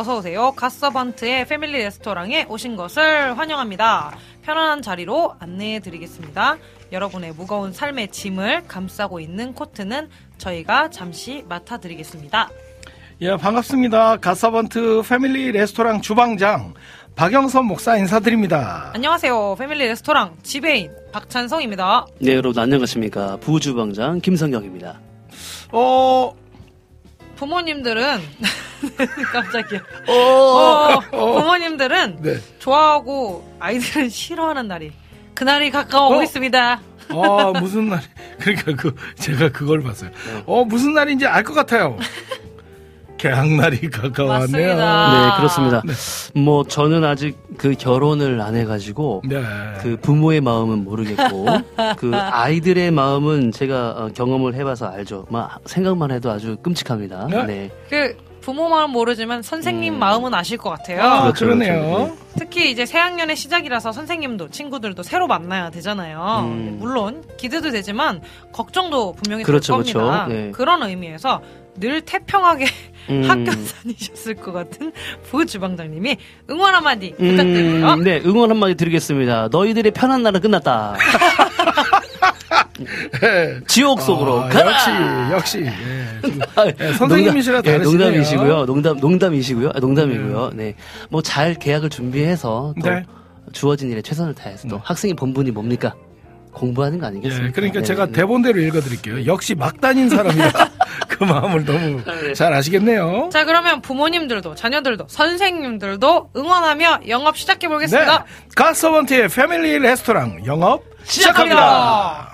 어서 오세요. 갓서번트의 패밀리 레스토랑에 오신 것을 환영합니다. 편안한 자리로 안내해 드리겠습니다. 여러분의 무거운 삶의 짐을 감싸고 있는 코트는 저희가 잠시 맡아 드리겠습니다. 예, 반갑습니다. 가서번트 패밀리 레스토랑 주방장 박영선 목사 인사드립니다. 안녕하세요. 패밀리 레스토랑 지배인 박찬성입니다. 네, 여러분 안녕하십니까. 부주방장 김성경입니다. 어, 부모님들은 깜짝이야. 어, 어, 어. 부모님들은 네. 좋아하고 아이들은 싫어하는 날이 그날이 가까워 어? 오고 있습니다. 어, 무슨 날, 그러니까 그, 제가 그걸 봤어요. 어, 무슨 날인지 알 것 같아요. 개학날이 가까웠네요. 맞습니다. 네, 그렇습니다. 뭐 저는 아직 그 결혼을 안 해가지고 네. 그 부모의 마음은 모르겠고 그 아이들의 마음은 제가 어, 경험을 해봐서 알죠. 막 생각만 해도 아주 끔찍합니다. 네? 네. 그 부모 마음 모르지만 선생님 마음은 아실 것 같아요. 아, 그렇죠, 그러네요. 그렇죠. 특히 이제 새학년의 시작이라서 선생님도 친구들도 새로 만나야 되잖아요. 음. 물론 기대도 되지만 걱정도 분명히 그렇죠, 될 겁니다. 그렇죠. 네. 그런 의미에서 늘 태평하게 음. 학교 다니셨을 것 같은 부주방장님이 응원 한마디 부탁드려요. 음, 네, 응원 한마디 드리겠습니다. 너희들의 편한 날은 끝났다. 지옥 속으로 아, 가라! 역시, 역시. 예, 아, 예, 선생님이시라 농담, 예. 농담이시고요. 농담, 농담이시고요. 아, 농담이고요. 네. 뭐 잘 계약을 준비해서 또 네. 주어진 일에 최선을 다해서 또 학생의 본분이 뭡니까? 공부하는 거 아니겠습니까? 예, 그러니까 네, 제가 네. 대본대로 읽어드릴게요. 역시 막 다닌 사람이라 그 마음을 너무 잘 아시겠네요. 자 그러면 부모님들도 자녀들도 선생님들도 응원하며 영업 시작해 네. 보겠습니다. 가서번트의 패밀리 레스토랑 영업 시작합니다. 험곡에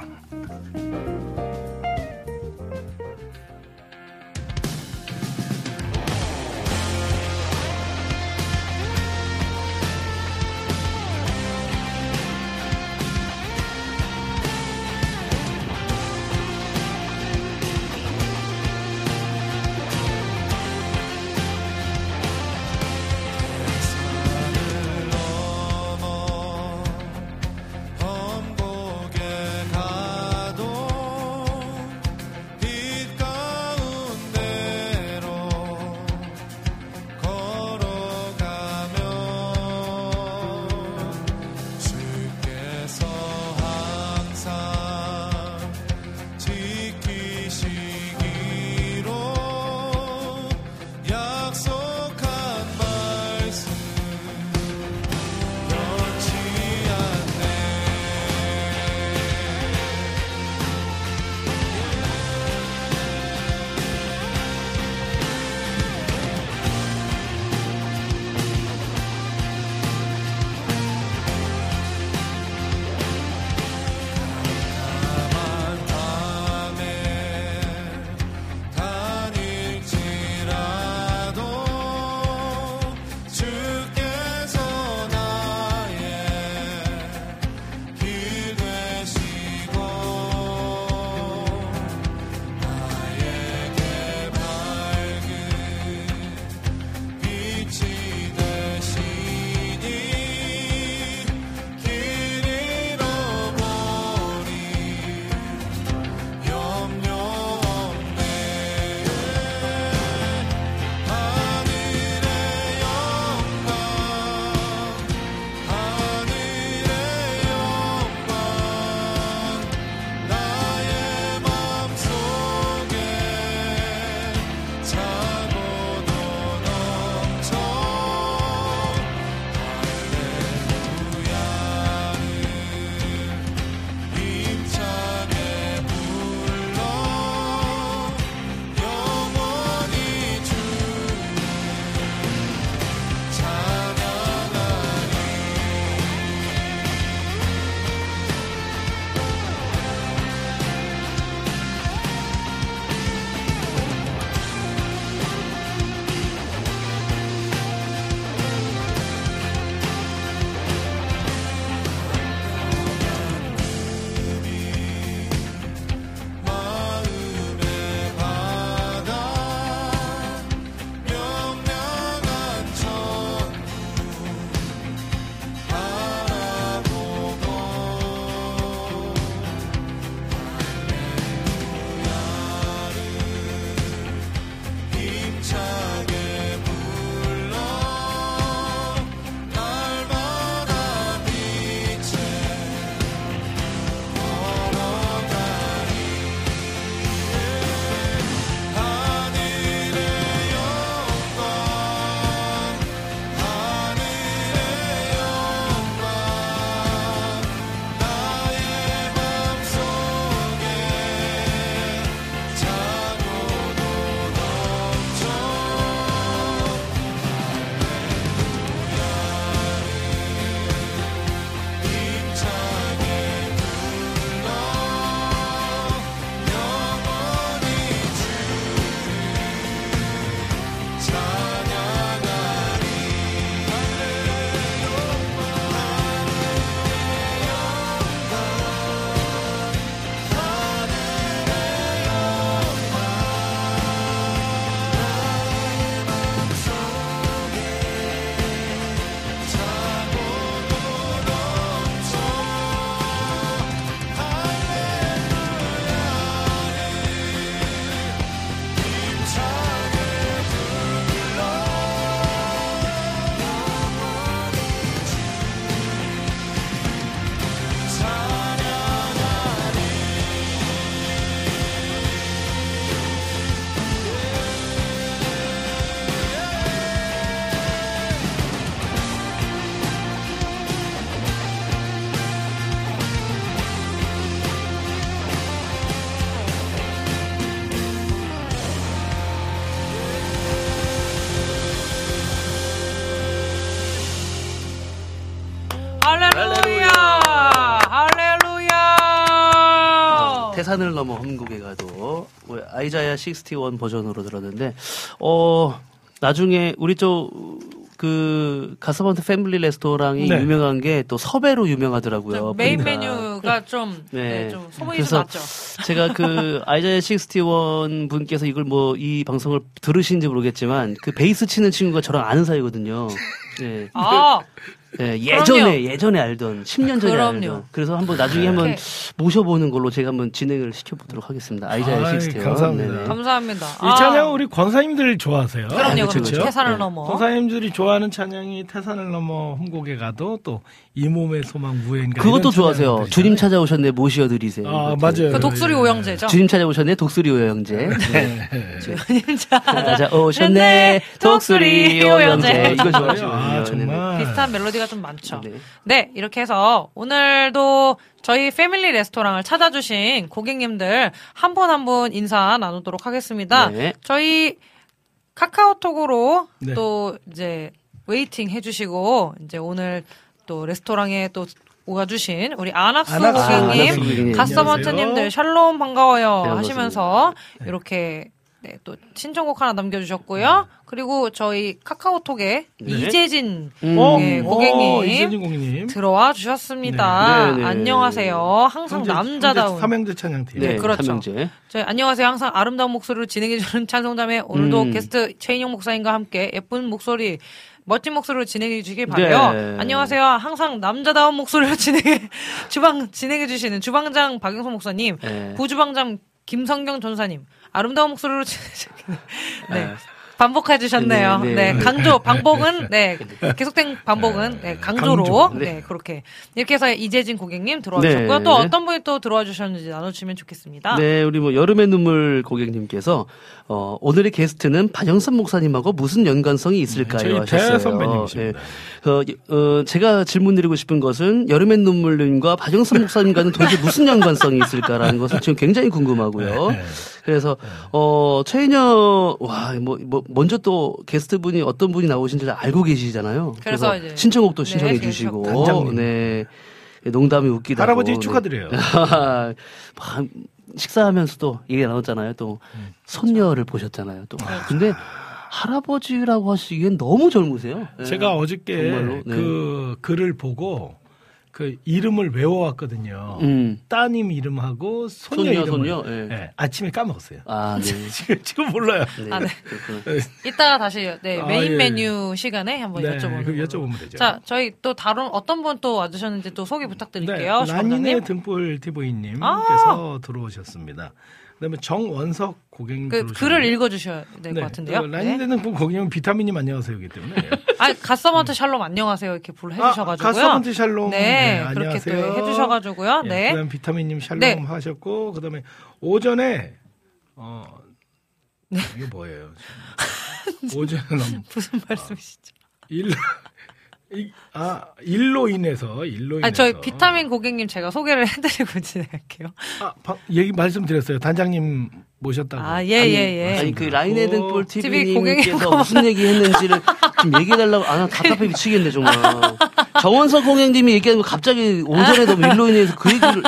산을 넘어 험곡에 가도 뭐 Isaiah 61 버전으로 들었는데 어 나중에 우리 쪽그 갓서번트 패밀리 레스토랑이 네. 유명한 게 또 섭외로 유명하더라고요. 메인 보니까. 메뉴가 좀, 네, 네. 좀 소문이 그래서 좀 났죠. 제가 그 Isaiah 61 분께서 이걸 뭐 이 방송을 들으신지 모르겠지만 그 베이스 치는 친구가 저랑 아는 사이거든요. 네. 아, 네, 예전에. 예전에 알던 10년 전에 그럼요. 알던 그래서 한번 나중에 한번 이렇게. 모셔보는 걸로 제가 한번 진행을 시켜보도록 하겠습니다. 아이자야 아이, 61. 감사합니다. 네네. 감사합니다. 이 찬양 우리 권사님들 좋아하세요. 그럼요, 그렇죠, 그럼요. 그렇죠. 태산을 네. 넘어. 권사님들이 좋아하는 찬양이 태산을 넘어 험곡에 가도 또 이 몸의 소망 무엔가 그것도 좋아하세요. 주님 찾아오셨네 모시어드리세요. 아 이것도. 맞아요. 그 독수리 예. 오영제죠. 주님 찾아오셨네 독수리 오영제. 네. 주님 찾아. 찾아오셨네 독수리. 오영제. 이거 좋아하시군요. 아 정말 비슷한 멜로디가 좀 많죠. 네. 네, 이렇게 해서 오늘도 저희 패밀리 레스토랑을 찾아주신 고객님들 한 분 한분 인사 나누도록 하겠습니다. 네. 저희 카카오톡으로 네. 또 이제 waiting 해주시고 이제 오늘 또 레스토랑에 또 오가주신 우리 안학수 고객님. 갓서번트님들 샬롬 반가워요 네, 하시면서 이렇게 네, 또 신청곡 하나 남겨주셨고요. 그리고 저희 카카오톡에 네. 이재진 음. 어, 네, 어, 고객님. 이재진 고객님. 들어와 주셨습니다. 네. 네, 네. 안녕하세요. 항상 형제- 남자다운. 형제 삼형제 찬양팀. 네, 그렇죠. 삼형제. 저희 안녕하세요. 항상 아름다운 목소리로 진행해주는 찬송자매 오늘도 음. 게스트 최인영 목사님과 함께 예쁜 목소리 멋진 목소리로 진행해 주시길 바래요. 네. 안녕하세요. 항상 남자다운 목소리로 진행해 주방 진행해 주시는 주방장 박영선 목사님, 네. 부주방장 김성경 전사님, 아름다운 목소리로 진행해 네. 반복해 주셨네요. 네, 네, 네. 강조 반복은 네 계속된 반복은 네, 강조로 강조. 네. 그렇게 이렇게 해서 이재진 고객님 들어와 네. 주셨고요. 또 어떤 분이 또 들어와 주셨는지 나눠주시면 좋겠습니다. 네, 우리 뭐 여름의 눈물 고객님께서 어, 오늘의 게스트는 박영선 목사님하고 무슨 연관성이 있을까요? 저희 하셨어요. 대선배님이십니다. 예. 어, 어, 제가 질문드리고 싶은 것은 여름의 눈물님과 박영선 목사님과는 도대체 무슨 연관성이 있을까라는 것을 지금 굉장히 궁금하고요. 네. 그래서 어 최인여 와뭐 뭐 먼저 또 게스트 분이 어떤 분이 나오신지 알고 계시잖아요. 그래서 이제 신청곡도 네, 신청해 그래서 주시고 단장님. 네. 농담이 웃기다. 할아버지 축하드려요. 막 식사하면서도 얘기 나눴잖아요. 또 손녀를 보셨잖아요. 또 근데 할아버지라고 하시기엔 너무 젊으세요. 네. 제가 어저께 정말로, 네. 그 글을 보고 그 이름을 외워왔거든요. 음. 따님 이름하고 손녀, 손녀, 이름을 손녀, 예. 예, 아침에 까먹었어요. 아, 네. 지금, 지금 몰라요. 네. 아, 네. 그렇구나. 이따가 다시 네, 아, 메인 예. 메뉴 시간에 한번 네, 여쭤보는 그. 여쭤보면 되죠. 자, 저희 또 다른 어떤 분 또 와주셨는지 또 소개 부탁드릴게요. 네, 라니네. 등불 TV님께서 아. 들어오셨습니다. 그다음에 정원석 고객님 그 글을 읽어주셔야 될것 네, 같은데요. 그 라니네 등불 고객님은 비타민님 안녕하세요이기 때문에 아, 갓서먼트 샬롬 안녕하세요 이렇게 불 해주셔가지고요. 아, 가스먼트 샬롬 네, 네, 그렇게 또 안녕하세요. 해주셔가지고요. 예, 네. 그다음 비타민님 샬롬 네. 하셨고 그다음에 오전에 어 네. 이게 뭐예요? 오전에 무슨 말씀이시죠? 일, 이- 아 일로 인해서 일로 인해서 아, 저희 비타민 고객님 제가 소개를 해드리고 진행할게요. 아, 바- 얘기 말씀드렸어요. 단장님 모셨다고. 아, 예, 예, 예. 아니 그 라인의 등불 TV TV님께서 무슨 얘기 했는지를 좀 얘기해달라고 아 나 답답해 미치겠네 정말 정원석 공행님이 얘기하는 거 갑자기 오전에 너무 일로 인해서 그 얘기를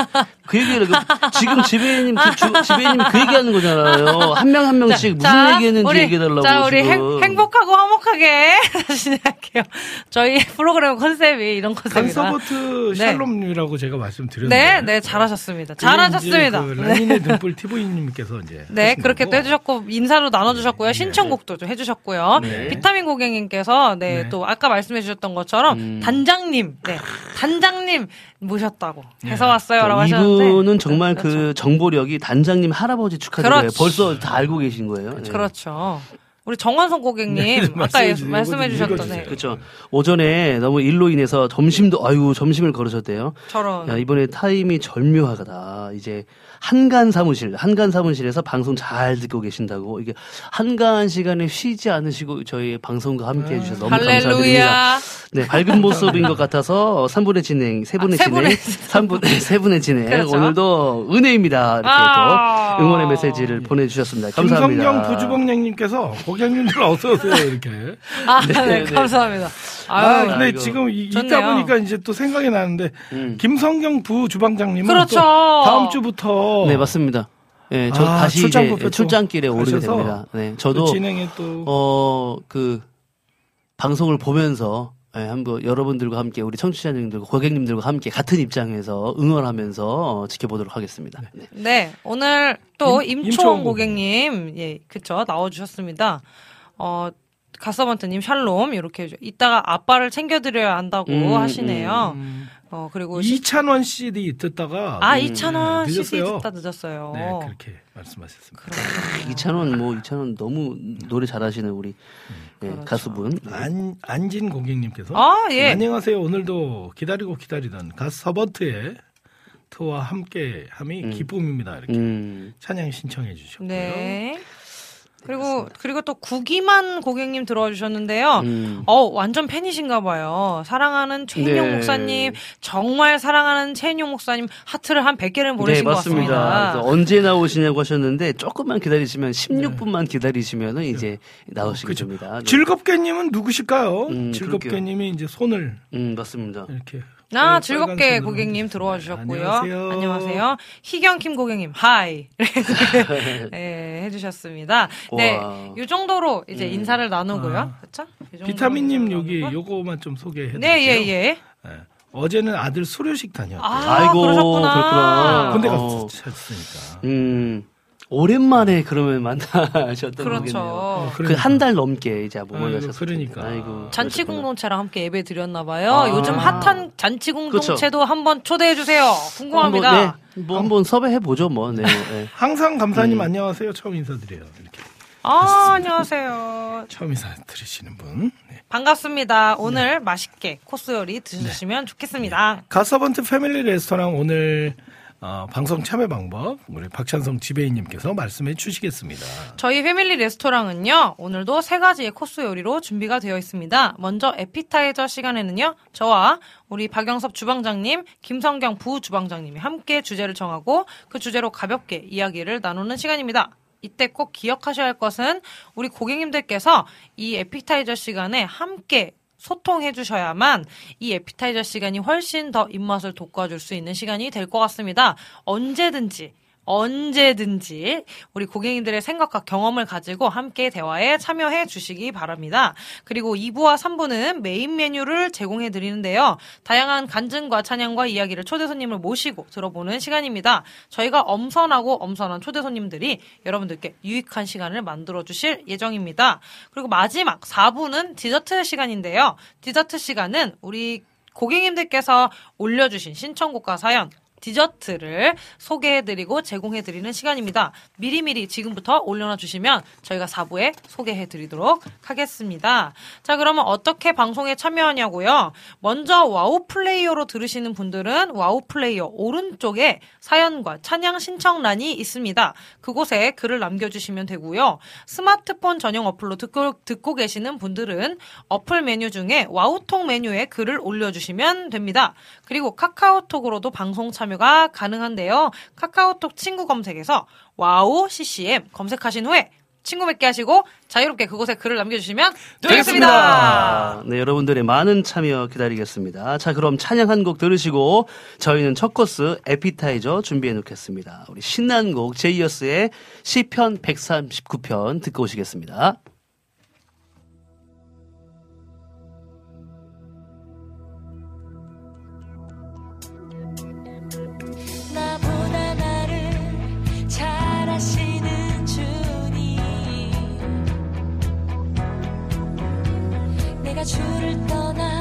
그 얘기를 그- 지금 지배님 그 주- 지배님이 그 얘기하는 거잖아요 한 명 한 명씩 무슨 자, 얘기했는지 우리- 얘기해달라고 자, 우리 지금. 행, 복하고 화목하게 다시 진행할게요. 저희 프로그램 컨셉이 이런 컨셉이다. 간서버트 네. 샬롬이라고 제가 말씀드렸는데. 네, 네, 잘하셨습니다. 잘하셨습니다. 그 네. 라니네 등불 TV님께서 이제. 네, 그렇게. 또 해주셨고, 인사로 나눠주셨고요. 신청곡도 좀 해주셨고요. 네. 비타민 고객님께 서, 네, 네. 또 아까 말씀해 주셨던 것처럼, 음. 단장님, 네, 단장님 모셨다고 해서 왔어요. 라고 네, 하셨는데. 이분은 정말 그 그렇죠. 정보력이 단장님 할아버지 축하드려요. 그렇죠. 벌써 다 알고 계신 거예요. 네. 그렇죠. 우리 정원성 고객님, 네, 좀 아까 말씀해 이거 좀 네. 그렇죠. 오전에 너무 일로 인해서 점심도 아유 점심을 걸으셨대요. 저런. 야, 이번에 타임이 절묘하다. 이제 한간 사무실, 한간 사무실에서 방송 잘 듣고 계신다고. 이게 한간 시간에 쉬지 않으시고 저희 방송과 함께 해주셔서 너무 감사드립니다. 네, 밝은 모습인 것 같아서 3분의 진행, 3분의 아, 세 진행, 분의 3분, 3분의 진행. 그렇죠. 오늘도 은혜입니다. 이렇게 아. 또 응원의 메시지를 보내주셨습니다. 감사합니다. 김성경 부주봉장님께서 고객님들 어서 오세요 이렇게. 아, 네, 네, 네. 감사합니다. 아, 아유, 근데 아이고. 지금 좋네요. 있다 보니까 이제 또 생각이 나는데 음. 김성경 부주방장님은 그렇죠. 또 다음 주부터 네, 맞습니다. 네, 저 아, 다시 출장 이제 출장길에 오르게 됩니다. 네, 또 저도 진행에 또 어, 그, 방송을 보면서, 예, 한번 여러분들과 함께, 우리 청취자님들과 고객님들과 함께 같은 입장에서 응원하면서 어, 지켜보도록 하겠습니다. 네. 네, 오늘 또 임- 임초원 임초원 고객님, 예, 그쵸, 나와주셨습니다. 어, 가서번트님 샬롬, 이렇게, 이따가 아빠를 챙겨드려야 한다고 음, 하시네요. 음, 어, 그리고, 시- 이찬원 CD 듣다가 아, 음, 2,000원 네, CD. 듣다 늦었어요. 네 그렇게 말씀하셨습니다. 그렇군요. 이찬원, 뭐, 이찬원 너무 노래 잘하시는 우리 예, 그렇죠. 가수분. 안 안진 고객님께서 아, 예. 안녕하세요. 오늘도 기다리고 기다리던 가수 서번트의 트와 함께함이 음. 기쁨입니다. 이렇게 음, 찬양 신청해 주셨고요. 네. 그리고, 그리고 또 구기만 고객님 들어와 주셨는데요. 음. 어, 완전 팬이신가 봐요. 사랑하는 최인용 네. 목사님, 정말 사랑하는 최인용 목사님 하트를 한 100개를 네, 보내신 것 맞습니다. 같습니다. 그래서 언제 나오시냐고 하셨는데, 조금만 기다리시면, 16분만 기다리시면은 이제 나오시게 그죠. 됩니다. 네. 즐겁게님은 누구실까요? 음, 즐겁게님이 이제 손을 음, 맞습니다. 이렇게 아, 즐겁게 고객님. 들어와 주셨고요. 안녕하세요. 안녕하세요. 희경킴 고객님, 하이. 네, 해주셨습니다. 네, 와. 이 정도로 이제 음. 인사를 나누고요. 아. 그쵸? 비타민님 여기. 요거만 좀 소개해 드릴게요. 네, 예, 예. 어제는 아들 수료식 다녔대요. 아, 아이고, 그러셨구나. 그렇구나. 군대 어. 갔었으니까. 음, 오랜만에 그러면 만나셨던 거겠네요. 그렇죠. 그한 달 넘게 이제 못 만나셨어요. 그러니까. 아이고, 잔치 그러셨구나. 공동체랑 함께 예배 드렸나 봐요. 아. 요즘 핫한 잔치 공동체도 한번 초대해 주세요. 궁금합니다. 한번, 네, 뭐 한번 섭외해 보죠, 뭐. 네. 네. 항상 감사님 음. 안녕하세요. 처음 인사드려요. 이렇게 아, 안녕하세요. 처음 인사 드리시는 분. 네. 반갑습니다. 오늘 맛있게 코스 요리 드시면 좋겠습니다. 가서번트 패밀리 레스토랑 오늘 어, 방송 참여 방법 우리 박찬성 지배인님께서 말씀해 주시겠습니다. 저희 패밀리 레스토랑은요, 오늘도 세 가지의 코스 요리로 준비가 되어 있습니다. 먼저 에피타이저 시간에는요, 저와 우리 박영섭 주방장님, 김성경 부 주방장님이 함께 주제를 정하고 그 주제로 가볍게 이야기를 나누는 시간입니다. 이때 꼭 기억하셔야 할 것은 우리 고객님들께서 이 에피타이저 시간에 함께 소통해 주셔야만 이 에피타이저 시간이 훨씬 더 입맛을 돋궈줄 수 있는 시간이 될 것 같습니다. 언제든지 언제든지 우리 고객님들의 생각과 경험을 가지고 함께 대화에 참여해 주시기 바랍니다. 그리고 2부와 3부는 메인 메뉴를 제공해 드리는데요. 다양한 간증과 찬양과 이야기를 초대 손님을 모시고 들어보는 시간입니다. 저희가 엄선하고 엄선한 초대 손님들이 여러분들께 유익한 시간을 만들어 주실 예정입니다. 그리고 마지막 4부는 디저트 시간인데요. 디저트 시간은 우리 고객님들께서 올려주신 신청곡과 사연, 디저트를 소개해드리고 제공해드리는 시간입니다. 미리미리 지금부터 올려놔 주시면 저희가 4부에 소개해드리도록 하겠습니다. 자, 그러면 어떻게 방송에 참여하냐고요? 먼저 와우 플레이어로 들으시는 분들은 와우 플레이어 오른쪽에 사연과 찬양 신청란이 있습니다. 그곳에 글을 남겨주시면 되고요. 스마트폰 전용 어플로 듣고, 듣고 계시는 분들은 어플 메뉴 중에 와우톡 메뉴에 글을 올려주시면 됩니다. 그리고 카카오톡으로도 방송 참여 가 가능한데요. 카카오톡 친구 검색에서 와우 CCM 검색하신 후에 친구 맺게 하시고 자유롭게 그곳에 글을 남겨주시면 되겠습니다. 아, 네, 여러분들의 많은 참여 기다리겠습니다. 자, 그럼 찬양 한 곡 들으시고 저희는 첫 코스 에피타이저 준비해 놓겠습니다. 우리 신난 곡 제이어스의 시편 139편 듣고 오시겠습니다. 주를 떠나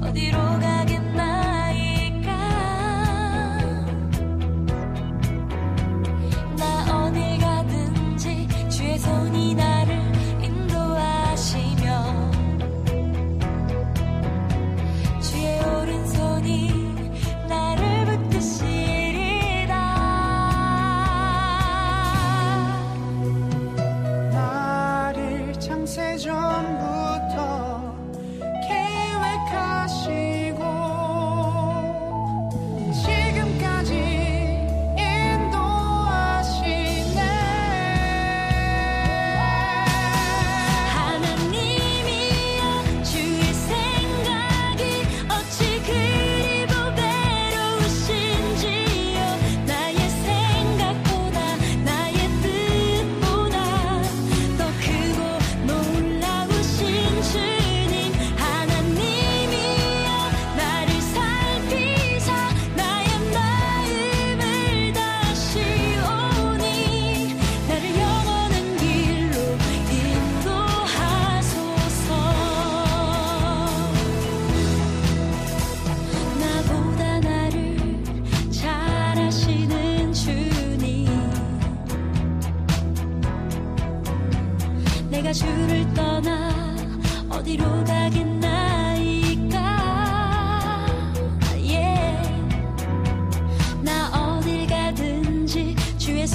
어디로 가겠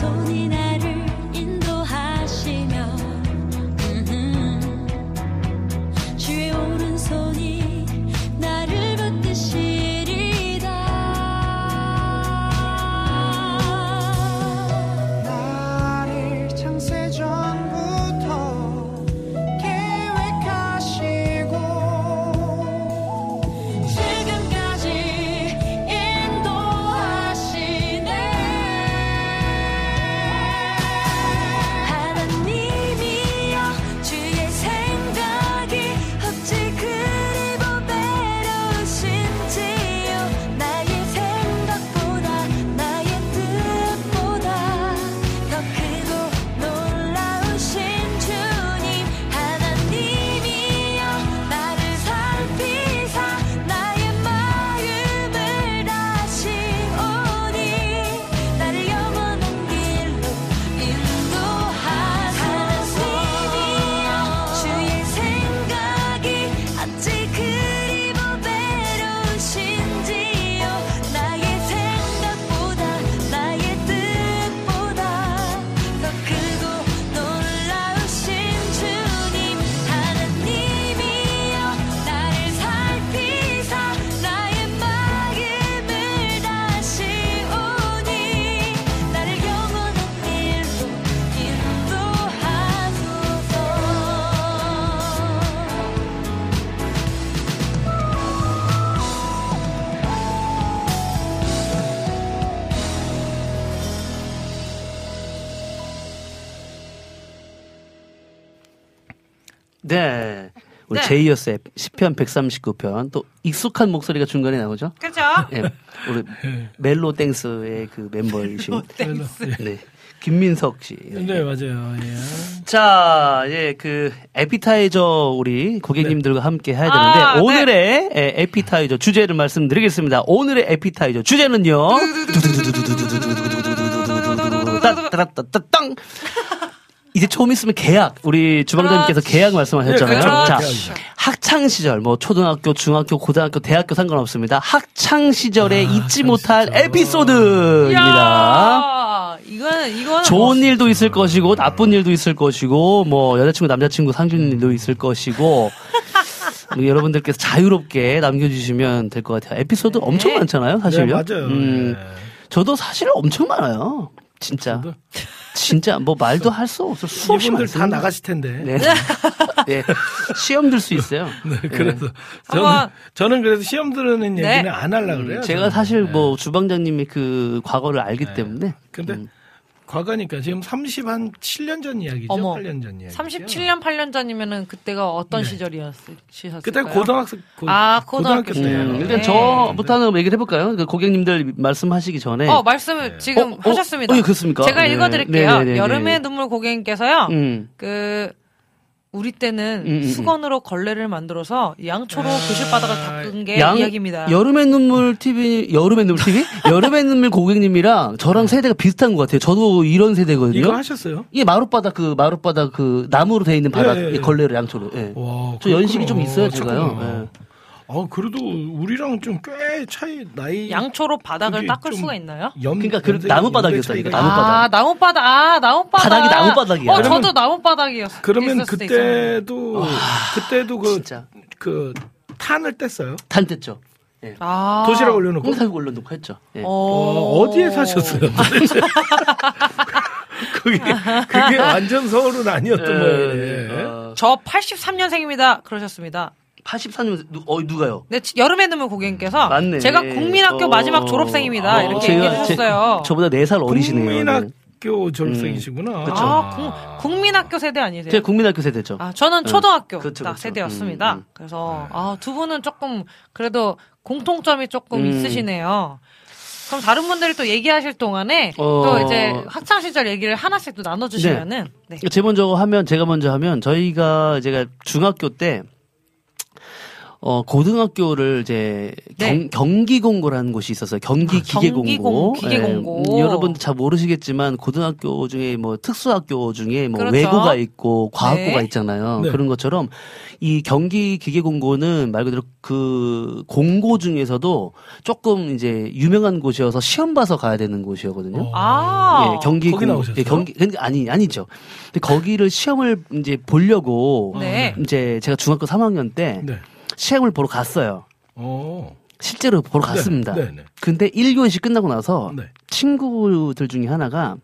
从你那。 제이어스 시편 139편 또 익숙한 목소리가 중간에 나오죠. 그죠? 예. 우리 멜로망스의 그 멤버이신 망스. 네. 김민석 씨. 네, 맞아요. 예. 자, 예, 그 에피타이저 우리 고객님들과 함께 해야 되는데 아, 네. 오늘의 예, 에피타이저 주제를 말씀드리겠습니다. 오늘의 에피타이저 주제는요. 따따따따땅. 이제 좀 있으면 계약. 우리 주방장님께서 그렇지. 계약 말씀하셨잖아요. 네, 그렇죠. 자, 계약이죠. 학창 시절 뭐 초등학교, 중학교, 고등학교, 대학교 상관없습니다. 학창 시절에 잊지 못할. 에피소드입니다. 야, 이거는 이거는 좋은 뭐- 일도 있을 것이고 나쁜 일도 있을 것이고 뭐 여자친구 남자친구 상준 일도 있을 것이고 뭐 여러분들께서 자유롭게 남겨주시면 될 것 같아요. 에피소드 네. 엄청 많잖아요, 네, 사실요. 맞아요. 음, 예. 저도 사실 엄청 많아요. 진짜. 진짜 뭐 말도 할 수 없어. 수없이 이분들 다 많습니다. 나가실 텐데. 네. 네. 시험 들 수 있어요. 네, 그래서 저는 한번- 저는 그래서 시험 들으는 네. 얘기는 안 하려 그래요. 제가 저는. 사실 네. 뭐 주방장님의 그 과거를 알기 때문에 근데 음. 과거니까 지금 30 한 7년 전 이야기죠. 어머. 8년 전 이야기. 37년 8년 전이면은 그때가 어떤 네. 시절이었을까요? 그때 고등학생 고, 아, 고등학교 때요. 음, 일단 네. 저부터 하는 얘기를 해 볼까요? 그 고객님들 말씀하시기 전에. 어, 말씀을 지금 어, 어, 하셨습니다. 어, 예, 그렇습니까? 제가 네. 읽어 드릴게요. 네, 네, 네, 여름의 네. 눈물 고객님께서요. 음. 그 우리 때는 음, 음, 음. 수건으로 걸레를 만들어서 양초로 교실바닥을 닦은 게 양- 이야기입니다. 여름의 눈물 TV, 여름의 눈물 TV? 여름의 눈물 고객님이랑 저랑 세대가 비슷한 것 같아요. 저도 이런 세대거든요. 이거 하셨어요? 이게 마룻바닥 그, 마룻바닥 그, 나무로 돼 있는 바닥, 예, 예, 예. 걸레를 양초로. 예. 와, 저 연식이 좀 그렇구나. 있어요, 제가요. 아, 그래도 우리랑 좀 꽤 차이 나이 양초로 바닥을 닦을 좀 수가 있나요? 염, 그러니까 그 나무바닥이었어요, 이거. 나무바닥. 아, 나무바닥. 아, 나무바닥. 바닥이 나무바닥이야. 어, 그러면- 저도 나무바닥이었어요. 그러면 있을 수도 있었는데. 그때도 그때도 그, 진짜. 그 탄을 뗐어요. 탄 뗐죠. 예. 아. 도시락 올려놓고 홍사 올려놓고 했죠. 예. 어, 어, 어디에 사셨어요? 그게 그게 완전 서울은 아니었던 예, 거예요. 어, 저 83년생입니다. 그러셨습니다. 84년, 누, 어, 누가요? 네, 여름의 눈물 고객님께서 맞네. 제가 국민학교 어. 마지막 졸업생입니다. 어, 이렇게 얘기해 주셨어요. 제- 저보다 4살 어리시네요. 네. 국민학교 졸업생이시구나. 그쵸. 아, 국, 민학교 세대 아니세요? 제가 국민학교 세대죠. 아, 저는 네. 초등학교 그쵸, 딱 그쵸. 세대였습니다. 음, 음. 그래서 아, 두 분은 조금 그래도 공통점이 조금 음. 있으시네요. 그럼 다른 분들이 또 얘기하실 동안에 어. 또 이제 학창 시절 얘기를 하나씩 또 나눠주시면은 네. 제가 먼저 하면 제가 먼저 하면 저희가 제가 중학교 때 어, 고등학교를 이제 네. 경, 기공고라는 곳이 있었어요. 경기 기계공고. 경기공, 기계공고. 예, 음, 여러분들 잘 모르시겠지만 고등학교 중에 뭐 특수학교 중에 뭐 그렇죠. 외고가 있고 과학고가 네. 있잖아요. 네. 그런 것처럼 이 경기 기계공고는 말 그대로 그 공고 중에서도 조금 이제 유명한 곳이어서 시험 봐서 가야 되는 곳이었거든요. 어. 아, 예, 경기 거기 공- 나오셨어요? 예, 경기 근데 아니 아니죠. 근데 거기를 시험을 이제 보려고 네. 이제 제가 중학교 3학년 때 네. 시험을 보러 갔어요. 어. 실제로 보러 갔습니다. 네, 네. 근데 1교시 끝나고 나서 네. 친구들 중에 하나가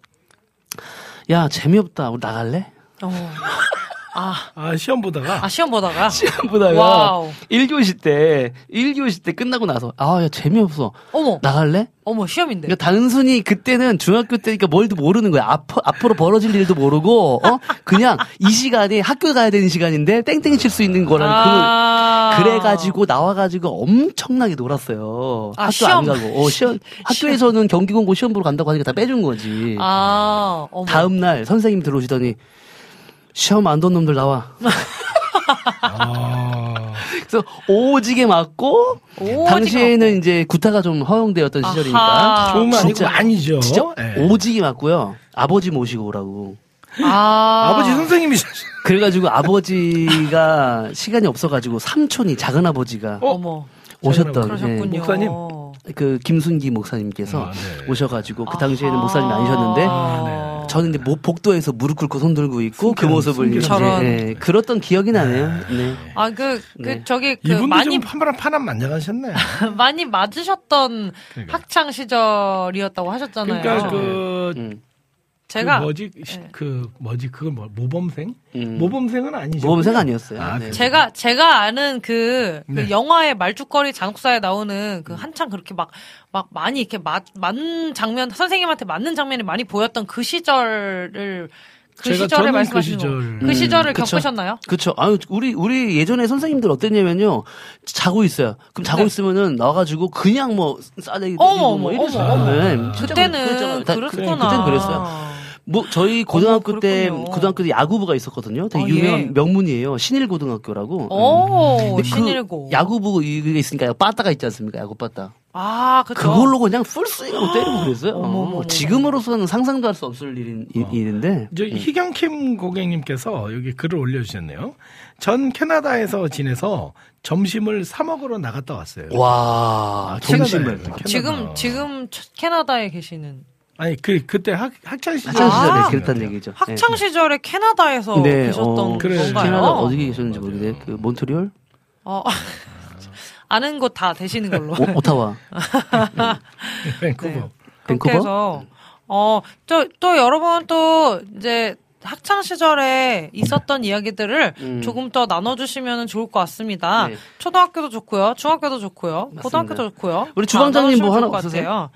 야 재미없다 우리 나갈래? 어. 아, 아 시험 보다가 아, 시험 보다가 시험 보다가 와우. 1교시 때 1교시 때 끝나고 나서 아 야 재미없어 어머, 나갈래? 어머 시험인데. 그러니까 단순히 그때는 중학교 때니까 뭘도 모르는 거야. 앞, 앞으로 벌어질 일도 모르고, 어? 그냥 이 시간이 학교 가야 되는 시간인데 땡땡이 칠 수 있는 거라는 아. 그, 그래가지고 나와가지고 엄청나게 놀았어요. 아, 학교 시험. 안 가고. 어, 시험, 학교에서는 경기공고 시험 보러 간다고 하니까 다 빼준 거지. 아, 어머. 다음날 선생님 들어오시더니, 시험 안 돈 놈들 나와. 아, 그래서 오지게 맞고, 오지게 당시에는 이제 구타가 좀 허용되었던 아하. 시절이니까. 좋은 거 아니고 진짜- 아니죠. 진짜 예. 오지게 맞고요. 아버지 모시고 오라고. 아. 아버지 선생님이셨. 그래가지고 아버지가 시간이 없어가지고 삼촌이 작은 아버지가 어? 오셨던 그러셨군요. 예, 목사님? 그 김순기 목사님께서 아, 네. 오셔가지고 그 당시에는 아하. 목사님이 아니셨는데 아. 저는 이제 모- 복도에서 무릎 꿇고 손 들고 있고 그 모습을 이제 숨겨. 예, 그랬던 기억이 나네요. 네. 아, 그, 그, 네. 저기, 그, 이분도 많이, 좀 판만 판한 만장하셨네. 많이 맞으셨던 그러니까. 학창 시절이었다고 하셨잖아요. 그러니까 그, 음, 제가, 그 뭐지 네. 그 뭐지 그걸 뭐 모범생? 음. 모범생은 아니죠. 모범생 아니었어요. 아, 네. 제가, 제가 아는 그, 그 네. 영화의 말죽거리 잔혹사에 나오는 그 한창 그렇게 막, 막 많이 이렇게 맞, 맞는 장면, 선생님한테 맞는 장면이 많이 보였던 그 시절을 그 제가 시절에 저는 그 말씀하시는 시절. 거. 그 음, 시절을 그쵸. 겪으셨나요? 그쵸. 아유, 우리, 우리 예전에 선생님들 어땠냐면요. 자고 있어요. 그럼 자고 네. 있으면은 나와가지고 그냥 뭐 싸대기 어머, 때리고 어머, 뭐 이랬어요. 네, 그때는 그랬잖아요. 다- 그랬구나. 그때는 그랬어요. 뭐 저희 고등학교 때 그렇군요. 고등학교 때 야구부가 있었거든요. 되게 아, 유명한 예. 명문이에요. 신일 고등학교라고. 오, 근데 그 신일고. 야구부 이게 있으니까 빠따가 있지 않습니까? 야구 빠따. 아, 그쵸. 그걸로 그냥 풀스윙으로 때리고 그랬어요. 어머머머. 지금으로서는 상상도 할 수 없을 일인, 일- 일인데. 저 희경킴 고객님께서 여기 글을 올려주셨네요. 전 캐나다에서 지내서 점심을 사 먹으러 나갔다 왔어요. 와, 아, 점심을. 캐나다예요, 캐나다. 지금, 지금 캐나다에 계시는. 아니 그 그때 학 학창 시절 학창 시절에 아. 그랬다는 얘기죠. 학창 시절에 캐나다에서 네, 계셨던 어, 그래. 건가요? 캐나다 어디 계셨는지 모르겠는데, 그 몬트리올? 어, 아는 곳 다 되시는 걸로. 오, 오타와. 밴쿠버. 네. 밴쿠버? 그렇게 해서 어, 또, 또 여러분 또 이제 학창 시절에 있었던 이야기들을 음. 조금 더 나눠주시면 좋을 것 같습니다. 네. 초등학교도 좋고요, 중학교도 좋고요, 맞습니다. 고등학교도 좋고요. 우리 다 주방장님 뭐 나눠주시면 하나 없으세요? 같아요.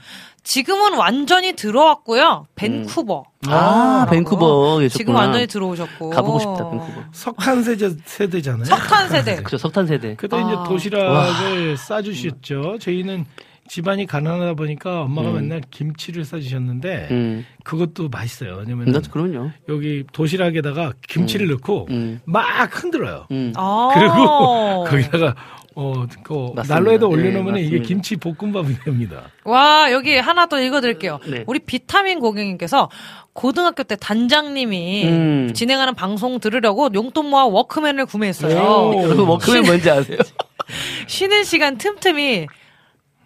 지금은 완전히 들어왔고요. 밴쿠버. 아, 밴쿠버 계셨구나. 지금 완전히 들어오셨고. 가보고 싶다, 밴쿠버. 석탄 세대 세대잖아요. 석탄 세대. 그죠, 석탄 세대. 그때 아. 이제 도시락을 싸주셨죠. 저희는 집안이 가난하다 보니까 엄마가 음. 맨날 김치를 싸주셨는데 음. 그것도 맛있어요. 왜냐면 나, 그럼요. 여기 도시락에다가 김치를 넣고 음. 막 흔들어요. 음. 아. 그리고 거기다가 어, 그. 난로에다 네, 올려놓으면 이게 맞습니다. 김치 볶음밥이 됩니다. 와, 여기 하나 또 읽어드릴게요. 네. 우리 비타민 고객님께서 고등학교 때 단장님이 음. 진행하는 방송 들으려고 용돈 모아 워크맨을 구매했어요. 오. 여러분 워크맨 뭔지 아세요? 쉬는 시간 틈틈이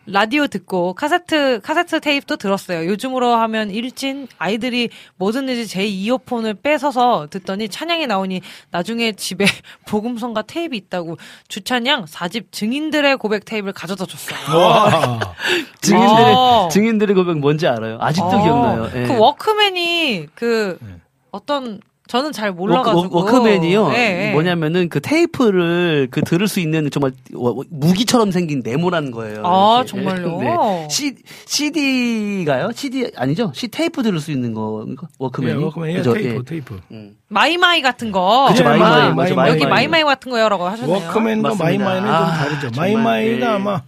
라디오 듣고 카세트 카세트 테이프도 들었어요. 요즘으로 하면 일진 아이들이 뭐든지 제 이어폰을 뺏어서 듣더니 찬양이 나오니 나중에 집에 복음성가 테이프 있다고 주찬양 4집 증인들의 고백 테이프를 가져다 줬어요. 와. 증인들의 어. 증인들의 고백 뭔지 알아요. 아직도 어, 기억나요. 예. 그 워크맨이 그 네. 어떤 저는 잘 몰라가지고 워크맨이요 예, 예. 뭐냐면은 그 테이프를 그 들을 수 있는 정말 워- 무기처럼 생긴 네모라는 거예요. 아, 이렇게. 정말요? 네. C, CD가요? CD 아니죠? C 테이프 들을 수 있는 거 워크맨이. 네, 워크맨 예, 그죠? 테이프 예. 테이프. 음. 마이마이 같은 거. 그쵸, 예, 마이마이, 마이, 맞아, 마이, 여기 마이마이. 마이마이 같은 거요라고 하셨네요. 워크맨과. 마이마이는 아, 좀 다르죠. 마이마이가 예. 아마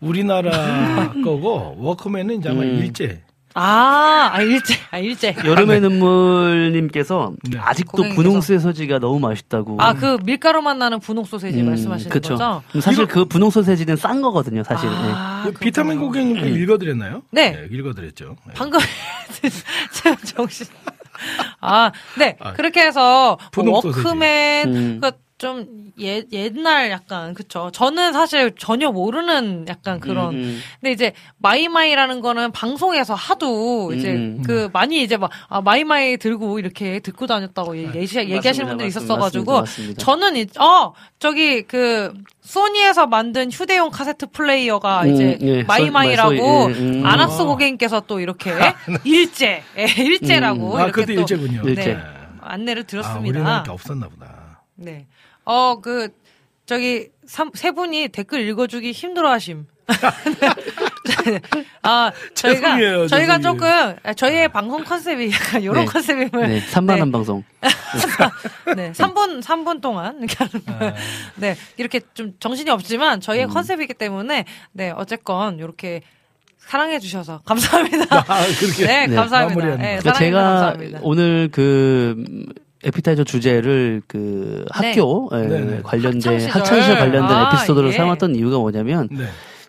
우리나라 거고 워크맨은 이제 아마 음. 일제. 아, 아 일제, 아 일제. 여름의 눈물님께서 네. 아직도 고객님께서. 분홍 소세지가 너무 맛있다고. 아 그 밀가루만 나는 분홍 소세지 음, 말씀하시는 그쵸. 거죠? 사실 그 분홍 소세지는 싼 거거든요, 사실. 예. 아, 그 비타민. 고객님께 읽어드렸나요? 네. 읽어드렸죠. 네. 방금 제가 정신. 아, 네. 아, 그렇게 해서 뭐 분홍 소세지. 워크맨 음. 그 좀 예, 옛날 약간 그쵸. 저는 사실 전혀 모르는 약간 그런. 음, 음. 근데 이제 마이마이라는 거는 방송에서 하도 이제 음. 그 많이 이제 막 아, 마이마이 들고 이렇게 듣고 다녔다고 얘기, 얘기하시는 맞습니다, 분들이 맞습니다, 있었어 가지고 맞습니다, 맞습니다. 저는 이, 어 저기 그 소니에서 만든 휴대용 카세트 플레이어가 음, 이제 예, 마이마이라고 소- 예, 음. 아낙스 고객님께서 또 이렇게 일제 예, 일제라고 아, 이렇게 그때 또 일제군요. 일제. 네, 안내를 아, 드렸습니다. 우리나라 없었나 보다. 네. 어, 그, 저기, 삼, 세 분이 댓글 읽어주기 힘들어 하심. 아, 저희가, 죄송해요, 저희가 죄송해요. 조금, 아, 저희의 방송 컨셉이 약간 요런 네. 컨셉임을. 네, 산만한 방송. 네, 3분, 3분 동안. 이렇게 하는 거예요. 네, 이렇게 좀 정신이 없지만 저희의 음. 컨셉이기 때문에, 네, 어쨌건, 이렇게 사랑해 주셔서 감사합니다. 아, 그렇게. 네, 네, 감사합니다. 네, 거. 그러니까 제가 감사합니다. 오늘 그 음, 에피타이저 주제를 그 학교 예, 네, 네. 관련된 학창시절. 학창시절 관련된 아, 에피소드를 예. 삼았던 이유가 뭐냐면 네.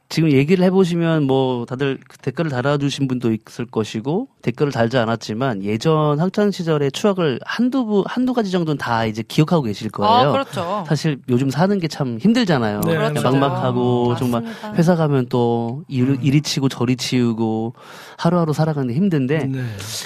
지금 얘기를 해보시면 뭐 다들 그 댓글을 달아주신 분도 있을 것이고 댓글을 달지 않았지만 예전 학창 시절의 추억을 한두 부 한두 가지 정도는 다 이제 기억하고 계실 거예요. 아, 그렇죠. 사실 요즘 사는 게 참 힘들잖아요. 네, 그렇죠. 막막하고 정말 맞습니다. 회사 가면 또 일, 이리 치고 저리 치우고 하루하루 살아가는 게 힘든데 네.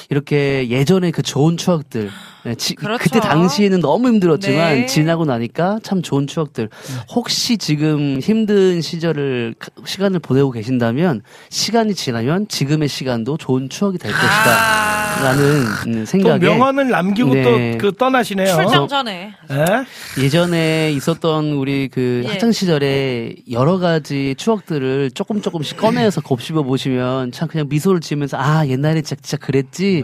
이렇게 예전에 그 좋은 추억들 네, 지- 그렇죠. 그때 당시에는 너무 힘들었지만 네. 지나고 나니까 참 좋은 추억들 혹시 지금 힘든 시절을 가- 시간을 보내고 계신다면 시간이 지나면 지금의 시간도 좋은 추억이 될 것이다 아, 라는 음, 또 생각에 명언을 남기고 네. 또그 떠나시네요. 출장 전에. 예? 예전에 있었던 우리 그 예. 학창 시절에 여러 가지 추억들을 조금 조금씩 꺼내서 곱씹어 보시면 참 그냥 미소를 지으면서 아 옛날에 진짜, 진짜 그랬지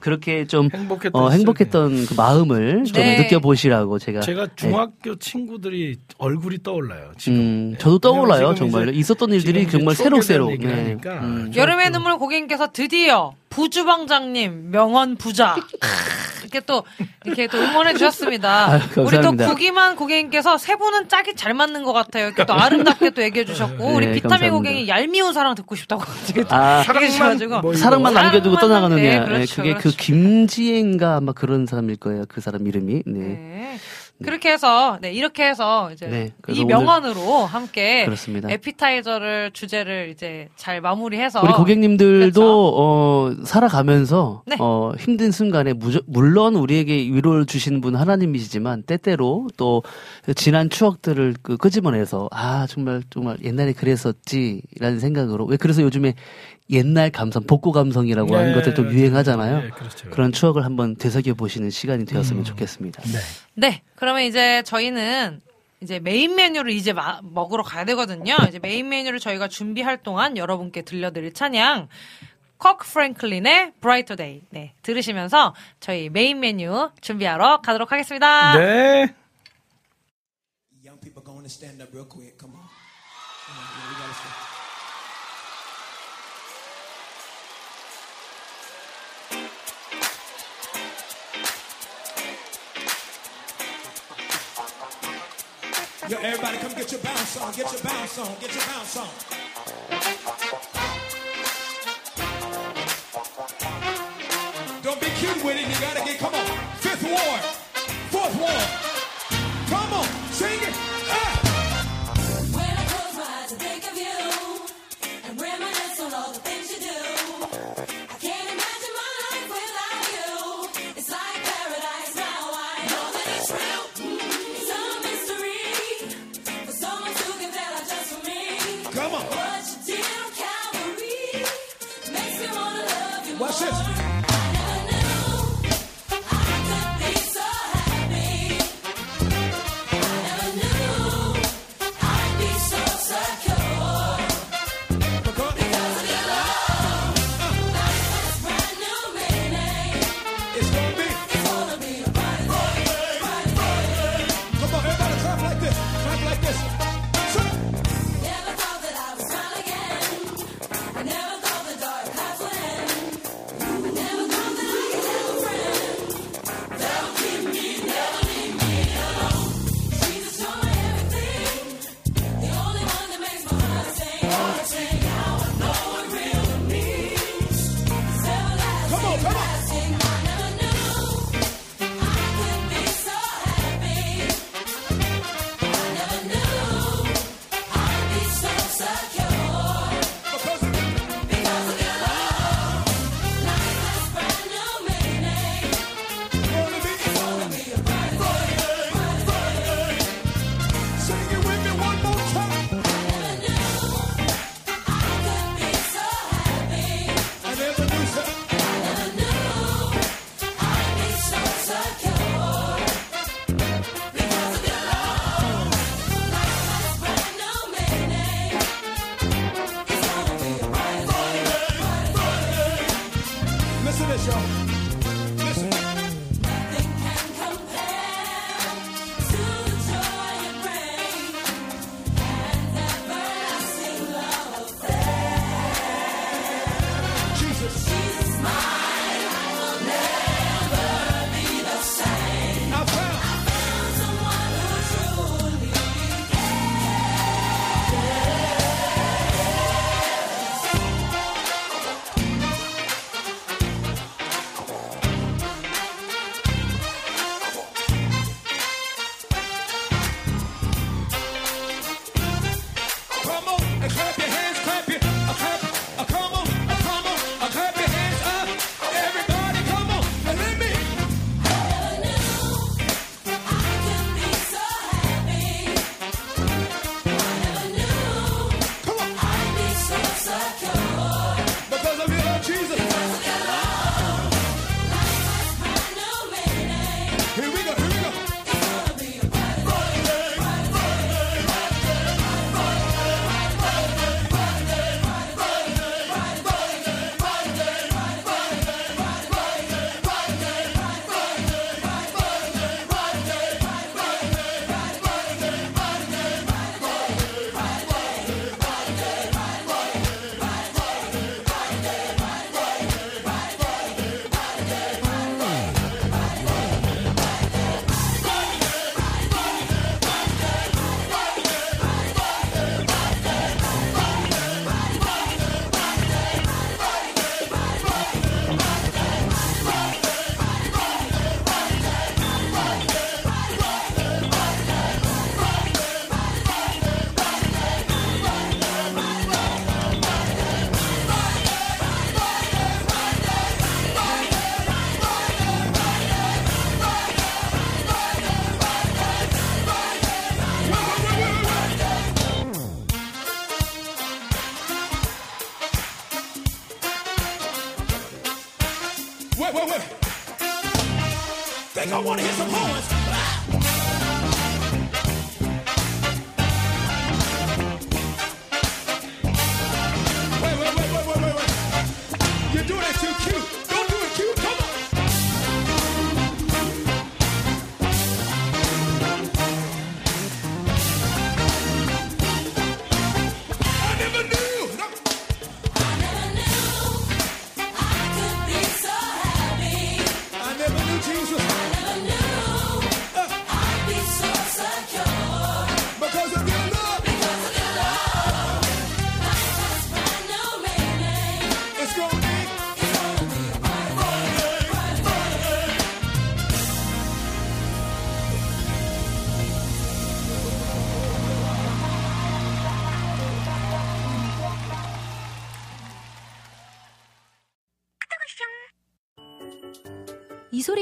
그렇게 좀 행복했던 어. 행복했던 그 마음을 좀 네. 느껴보시라고 제가. 제가 중학교 친구들이 얼굴이 떠올라요. 지금. 음, 네. 저도 떠올라요, 정말로. 있었던 일들이 정말 새록새록. 네. 음. 여름의 눈물 고객님께서 드디어 부주방장님 명언 부자 이렇게 또 이렇게 또 응원해 주셨습니다. 아유, 우리 또. 구기만 고객님께서 세 분은 짝이 잘 맞는 것 같아요. 이렇게 또 아름답게 또 얘기해 주셨고 네, 우리 비타민 감사합니다. 고객이 얄미운 사랑 듣고 싶다고 아, 주셔가지고 뭐. 사랑만 남겨두고 사랑만 떠나가는 남- 네, 애. 그렇죠, 그게 그렇죠. 그 김지혜인가 아마 그런 사람일 거예요. 그 사람 이름이. 네. 네. 그렇게 해서 네 이렇게 해서 이제 네, 이 명언으로 함께 그렇습니다. 에피타이저를 주제를 이제 잘 마무리해서 우리 고객님들도 그렇죠. 어 살아가면서 네. 어 힘든 순간에 무조, 물론 우리에게 위로를 주시는 분 하나님이시지만 때때로 또 지난 추억들을 그 끄집어내서 아 정말 정말 옛날에 그랬었지라는 생각으로 왜 그래서 요즘에 옛날 감성 복고 감성이라고 하는 네, 것들 좀 유행하잖아요. 네, 그렇죠. 그런 추억을 한번 되새겨 보시는 시간이 되었으면 음. 좋겠습니다. 네. 네, 그러면 이제 저희는 이제 메인 메뉴를 이제 마- 먹으러 가야 되거든요. 이제 메인 메뉴를 저희가 준비할 동안 여러분께 들려드릴 찬양 커크 프랭클린의 Brighter Day. 네, 들으시면서 저희 메인 메뉴 준비하러 가도록 하겠습니다. 네. Young people going to stand up real quick. Come on. Come on, we gotta stand. Yo, everybody come get your bounce on. Get your bounce on. Get your bounce on. Don't be cute with it. You gotta get, come on. Fifth ward. Fourth ward. Come on. Sing it.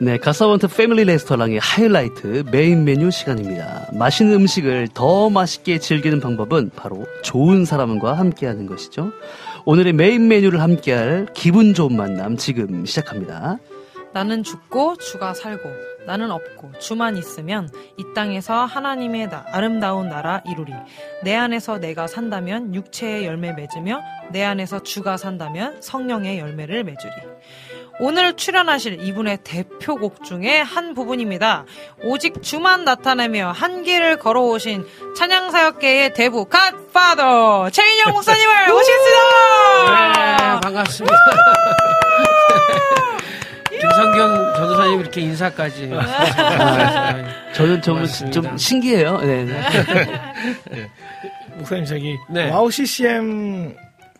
네, 갓서번트 패밀리 레스토랑의 하이라이트 메인 메뉴 시간입니다. 맛있는 음식을 더 맛있게 즐기는 방법은 바로 좋은 사람과 함께하는 것이죠. 오늘의 메인 메뉴를 함께할 기분 좋은 만남 지금 시작합니다. 나는 죽고 주가 살고 나는 없고 주만 있으면 이 땅에서 하나님의 나- 아름다운 나라 이루리 내 안에서 내가 산다면 육체의 열매 맺으며 내 안에서 주가 산다면 성령의 열매를 맺으리 오늘 출연하실 이분의 대표곡 중에 한 부분입니다. 오직 주만 나타내며 한 길을 걸어오신 찬양사역계의 대부 Godfather 최인혁 목사님을 모시겠습니다. 네, 반갑습니다. 김성경 전도사님 이렇게 인사까지. 아, 저는 좀. 좀 신기해요. 네, 네. 목사님 저기 네. 와우 CCM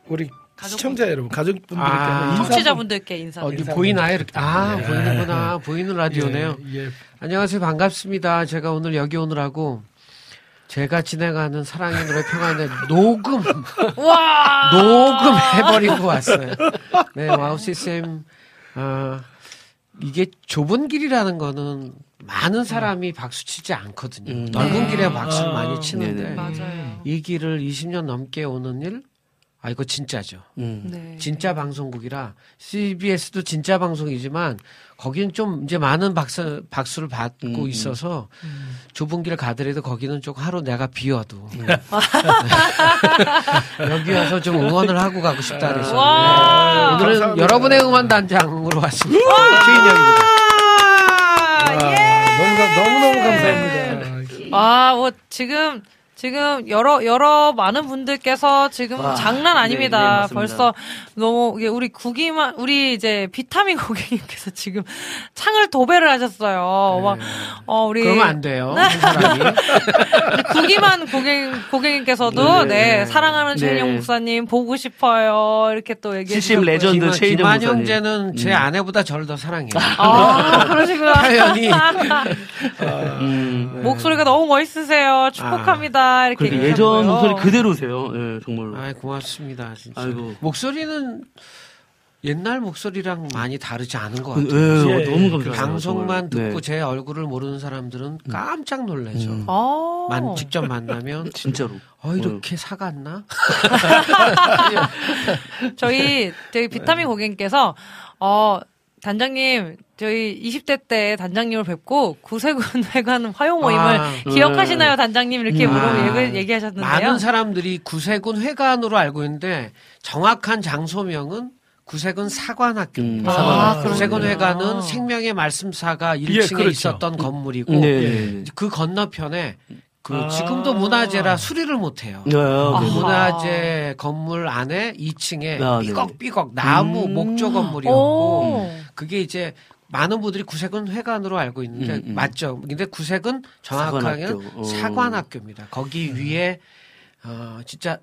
우리 시청자 여러분 가족분들께 아, 청취자분들께 인사. 어디 인사 보이나요? 이렇게. 아, 네. 보이는구나. 보이는 라디오네요. 예, 예. 안녕하세요. 반갑습니다. 제가 오늘 여기 오느라고 제가 진행하는 사랑의 노래 평안에 녹음, 와! 녹음 해버리고 왔어요. 네, 와우 CCM, 아, 이게 좁은 길이라는 거는 많은 사람이 박수 치지 않거든요. 음. 넓은 네. 길에 박수를 아, 많이 치는데 네네. 맞아요. 이 길을 20년 넘게 오는 일, 아, 이거 진짜죠. 음. 네. 진짜 방송국이라 CBS도 진짜 방송이지만 거기는 좀 이제 많은 박수, 박수를 받고 음, 음. 있어서 좁은 길 가더라도 거기는 좀 하루 내가 비워도 여기 와서 좀 응원을 하고 가고 싶다 그래서 와! 네, 오늘은 감사합니다. 여러분의 응원 단장으로 왔습니다. 최인영입니다. 아, 와, 예! 너무 감- 너무 너무 감사합니다. 아, 뭐, 지금, 지금 여러, 여러 많은 분들께서 지금 와, 장난 네, 아닙니다. 네, 맞습니다. 벌써 너무, 우리 구기만, 우리 이제 비타민 고객님께서 지금 창을 도배를 하셨어요. 막, 어, 우리. 그러면 안 돼요. 구기만 고객, 고객님께서도, 네, 네. 사랑하는 네. 최인영 목사님 보고 싶어요. 이렇게 또 얘기해 주셨고요. 레전드 최인영 목사님. 형제는 제 음. 아내보다 저를 더 사랑해요. 아, 그러시구나. 표현이 음. 목소리가 너무 멋있으세요. 축복합니다. 이렇게. 그렇게 얘기하고요. 예전 목소리 그대로세요. 예, 정말로. 아, 고맙습니다. 진짜. 아이고. 목소리는 옛날 목소리랑 많이 다르지 않은 것 그, 같아요. 예, 예, 너무 예, 감사해요. 방송만 정말. 듣고 네, 제 얼굴을 모르는 사람들은 깜짝 놀라죠. 음. 아. 만 직접 만나면 진짜로. 어 이렇게 사갔나? 저희 저희 비타민 고객님께서 어 단장님, 저희 20대 때 단장님을 뵙고 구세군 회관 화요 모임을 아, 기억하시나요, 단장님? 이렇게 음. 물어 아, 얘기, 얘기 하셨는데요. 많은 사람들이 구세군 회관으로 알고 있는데 정확한 장소명은 구세군 사관학교입니다. 음, 아, 사관. 구세군. 회관은 생명의 말씀사가 1층에 그렇죠. 있었던 건물이고 네, 네, 네. 그 건너편에 그 아. 지금도 문화재라 수리를 못 해요. 네, 아하. 네. 문화재 건물 안에 2층에 아. 삐걱삐걱 나무 음. 목조 오. 건물이었고 그게 이제 많은 분들이 구색은 회관으로 알고 있는데 음, 음. 맞죠. 근데 구색은 정확하게 사관학교. 어. 사관학교입니다. 거기 위에 어 진짜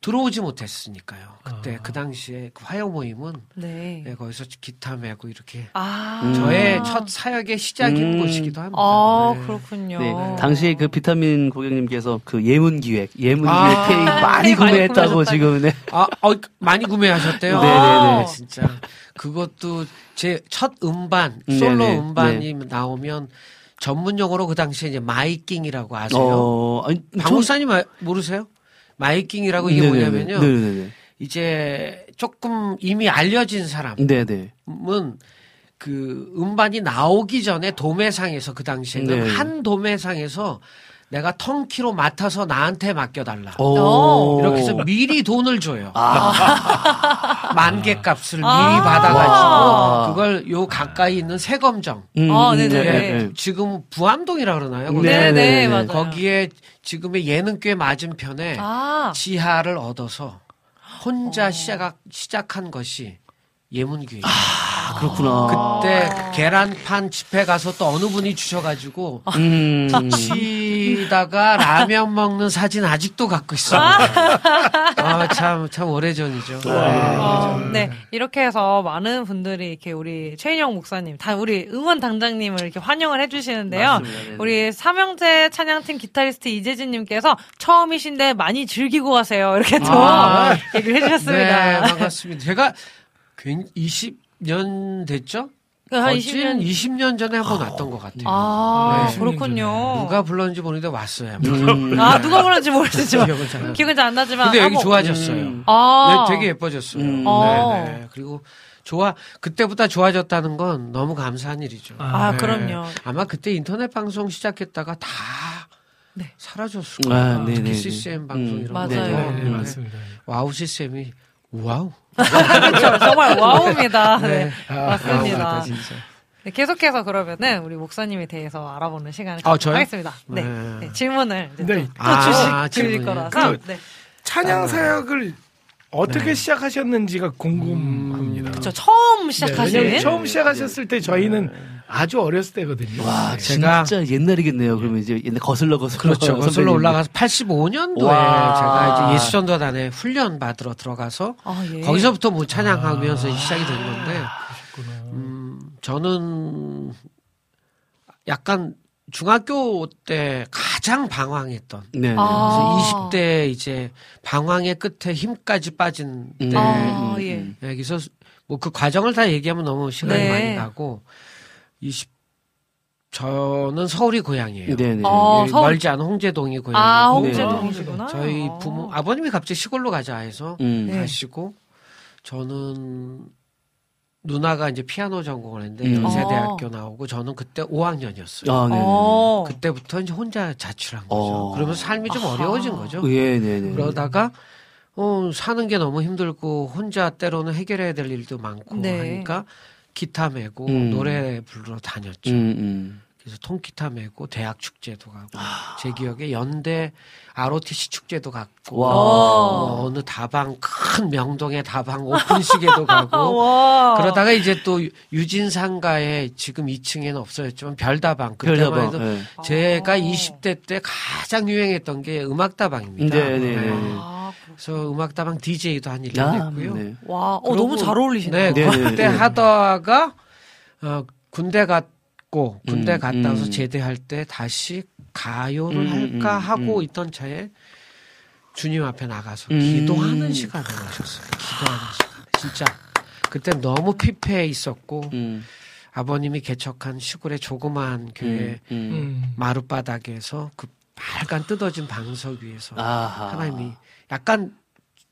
들어오지 못했으니까요. 그때 아. 그 당시에 그 화요 모임은 네. 네, 거기서 기타 메고 이렇게 아. 음. 저의 첫 사역의 시작인 음. 곳이기도 합니다. 아, 네. 그렇군요. 네, 당시에 그 비타민 고객님께서 그 예문 기획, 예문 아. 기획 많이 많이 구매했다고 구매하셨다고. 지금 네. 아, 어, 많이 구매하셨대요. 네네네. 진짜. 그것도 제 첫 음반, 네네. 솔로 음반이 나오면 전문 용어로 그 당시에 이제 마이킹이라고 아세요? 어, 아니, 박 목사님 아- 모르세요? 마이킹이라고 이게 네네네. 뭐냐면요. 네네네. 이제 조금 이미 알려진 사람은 네네. 그 음반이 나오기 전에 도매상에서 그 당시에는 네. 한 도매상에서 내가 턴키로 맡아서 나한테 맡겨달라. 오. 이렇게 해서 미리 돈을 줘요. 아. 만개 값을 미리 아. 받아가지고 와. 그걸 요 가까이 있는 세검정. 음, 아, 음, 네네네. 예, 네. 지금 부암동이라 그러나요? 거기? 네, 네, 네네 네. 맞아요. 거기에 지금의 예능교회 맞은편에 아. 지하를 얻어서 혼자 어. 시작 시작한 것이 예문교회. 아, 그렇구나. 그때 계란판 집회 가서 또 어느 분이 주셔가지고 음. 치다가 라면 먹는 사진 아직도 갖고 있어요. 아, 참, 참 오래전이죠. 어, 네. 네, 이렇게 해서 많은 분들이 이렇게 우리 최인영 목사님, 다 우리 응원 당장님을 이렇게 환영을 해주시는데요. 맞습니다. 우리 삼형제 찬양팀 기타리스트 이재진님께서 처음이신데 많이 즐기고 가세요. 이렇게 또 아. 얘기를 네, 해주셨습니다. 반갑습니다. 제가 괜 20년 됐죠? 한 거진 20년. 20년 전에 한번 왔던 것 같아요. 아, 네. 그렇군요. 누가 불렀는지 모르는데 왔어요. 음. 아, 누가 그런지 모르겠지만. 기억은 잘안 나요. 기억은 잘 안 나지만. 근데 여기 한번- 좋아졌어요. 음. 아. 네, 되게 예뻐졌어요. 음. 어. 네, 네. 그리고 좋아 그때보다 좋아졌다는 건 너무 감사한 일이죠. 아, 네. 그럼요. 아마 그때 인터넷 방송 시작했다가 다 네. 사라졌을 아, 거예요. 네네네. 특히 CCM 방송 음. 이런 맞아요. 거. 네, 네, 네. 맞습니다. 와우 CCM이 와우. 그렇죠. 정말 와우입니다. 네. 네. 맞습니다. 와우다, 진짜. 네, 계속해서 그러면은 우리 목사님에 대해서 알아보는 시간을 아, 저요? 하겠습니다. 네. 네. 네, 질문을 이제 네. 또, 또 아, 주실 질문이요? 거라서. 그- 네. 찬양 사역을 어떻게 시작하셨는지가 궁금합니다. 저 처음 네, 시작하신 처음 시작하셨을 때 저희는 아주 어렸을 때거든요. 와, 네. 제가- 진짜 옛날이겠네요. 그러면 이제 옛날 거슬러 거슬러. 그렇죠. 거슬러. 올라가서 85년도에 와. 제가 이제 예수전도단에 훈련 받으러 들어가서 아, 예. 거기서부터 뭐 찬양하면서 시작이 된 건데. 음, 저는 약간 중학교 때 가장 방황했던 네. 네. 아. 그래서 20대 이제 방황의 끝에 힘까지 빠진 때 음, 아, 음, 예. 음. 네, 그래서 뭐 그 과정을 다 얘기하면 너무 시간이 네. 많이 가고 20 저는 서울이 고향이에요. 네, 네. 어, 여기 서울- 멀지 않은 홍제동이 고향이고 아, 네. 홍제동이시구나. 저희 아. 부모 아버님이 갑자기 시골로 가자 해서 음. 네. 가시고 저는 누나가 이제 피아노 전공을 했는데 음. 연세대학교 나오고 저는 그때 5학년이었어요. 아, 네. 네. 어. 그때부터 이제 혼자 자취를 한 거죠. 어. 그러면서 삶이 좀 아하. 어려워진 거죠. 예, 네, 네. 그러다가 어, 사는 게 너무 힘들고 혼자 때로는 해결해야 될 일도 많고 네. 하니까 기타 메고 음. 노래 부르러 다녔죠. 음, 음. 그래서 통기타 메고 대학 축제도 가고 아. 제 기억에 연대 ROTC 축제도 갔고 와. 어, 어느 다방 큰 명동의 다방 오픈식에도 가고 와. 그러다가 이제 또 유진상가에 지금 2층에는 없어졌지만 별다방 그때만 별다방. 해도 네. 제가 아. 20대 때 가장 유행했던 게 음악다방입니다. 네, 네, 네. 아, 그래서 음악다방 DJ도 한 1년 아, 했고요. 네. 와, 어, 너무 잘 어울리시네요. 네, 네, 네, 그때 네. 하다가 어, 군대 갔고 군대 음, 갔다 와서 음. 제대할 때 다시 가요를 음, 할까 음, 하고 음. 있던 차에 주님 앞에 나가서 음. 기도하는 시간을 가셨어요. 기도하는 시간. 진짜 그때 너무 피폐해 있었고 음. 아버님이 개척한 시골의 조그마한 교회 음. 음. 음. 마룻바닥에서 그 빨간 뜯어진 방석 위에서 아하. 하나님이 약간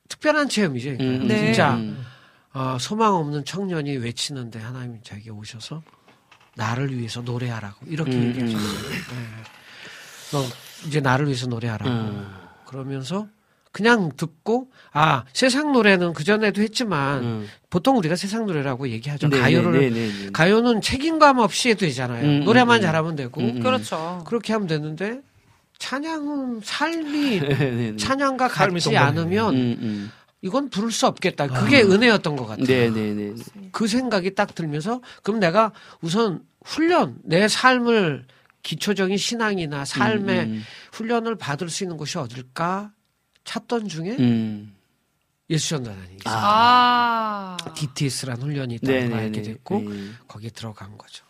특별한 체험이죠. 그러니까 음, 네. 진짜 음. 어, 소망 없는 청년이 외치는데 하나님이 자기가 오셔서 나를 위해서 노래하라고 이렇게 음, 얘기하셨어요. 네. 너 이제 나를 위해서 노래하라고. 음. 그러면서 그냥 듣고 아 세상 노래는 그 전에도 했지만 음. 보통 우리가 세상 노래라고 얘기하죠. 네, 가요를 네, 네, 네. 가요는 책임감 없이 해도 되잖아요. 음, 노래만 음, 음. 잘하면 되고 음, 음. 그렇죠. 그렇게 하면 되는데 찬양은 삶이 네, 네, 네. 찬양과 같지. 않으면 음, 음. 이건 부를 수 없겠다. 그게 은혜였던 것 같아요. 네, 네, 네. 그 생각이 딱 들면서 그럼 내가 우선 훈련 내 삶을 기초적인 신앙이나 삶의 음, 훈련을 받을 수 있는 곳이 어딜까 찾던 중에 음. 예수전단이 있어요. 아. DTS라는 훈련이 있다는 네, 걸 네, 알게 네. 됐고 네. 거기에 들어간 거죠.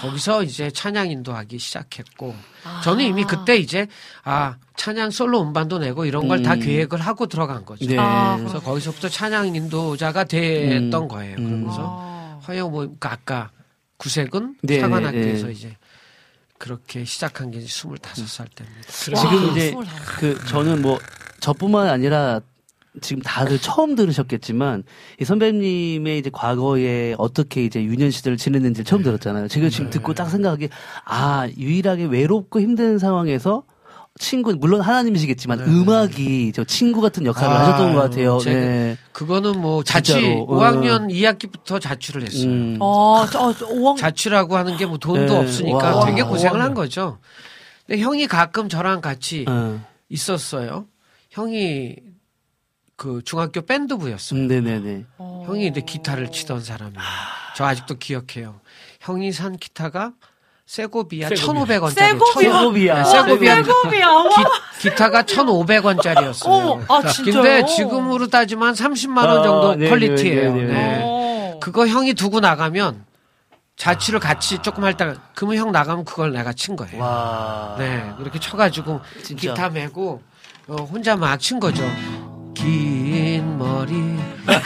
거기서 이제 찬양 인도하기 시작했고 아. 저는 이미 그때 이제 아 찬양 솔로 음반도 내고 이런 걸다 음. 계획을 하고 들어간 거죠. 네. 아, 그래서 거기서부터 찬양 인도자가 됐던 음. 거예요. 음. 그러면서 아. 허영 뭐 그러니까 아까 구색은 네, 사관학교에서 네. 이제 그렇게 시작한 게 25살 때입니다. 지금 와, 이제 스물다섯. 그 저는 뭐 저뿐만 아니라 지금 다들 처음 들으셨겠지만 이 선배님의 이제 과거에 어떻게 이제 유년 시절을 지냈는지 처음 들었잖아요. 제가 지금 듣고 딱 생각하기 아 유일하게 외롭고 힘든 상황에서 친구 물론 하나님이시겠지만 네. 음악이 저 친구 같은 역할을 아, 하셨던 것 같아요. 네. 그거는 뭐 자취 진짜로. 5학년 2학기부터 자취를 했어요. 음. 어, 저, 어, 저 5학 자취라고 하는 게 뭐 돈도 네. 없으니까 와. 되게 고생을 한 와. 거죠. 근데 형이 가끔 저랑 같이 어. 있었어요. 형이 그 중학교 밴드부였어요. 음, 네네네. 어. 형이 이제 기타를 치던 사람이에요. 저 아직도 기억해요. 형이 산 기타가 세고비아 세고비아. 1,500원짜리. 세고비아? 세고비아. 세고비아. 세고비야. 와. 기타가 1,500원짜리였어요. 어머, 아, 진짜요? 근데 지금으로 따지면 30만 원 아, 정도 네, 퀄리티예요. 네, 네, 네. 네. 어. 그거 형이 두고 나가면 자취를 같이 조금 할 때 그러면 형 나가면 그걸 내가 친 거예요. 와. 네, 이렇게 쳐 가지고 진짜. 기타 메고 어, 혼자 막 친 거죠. 긴 머리,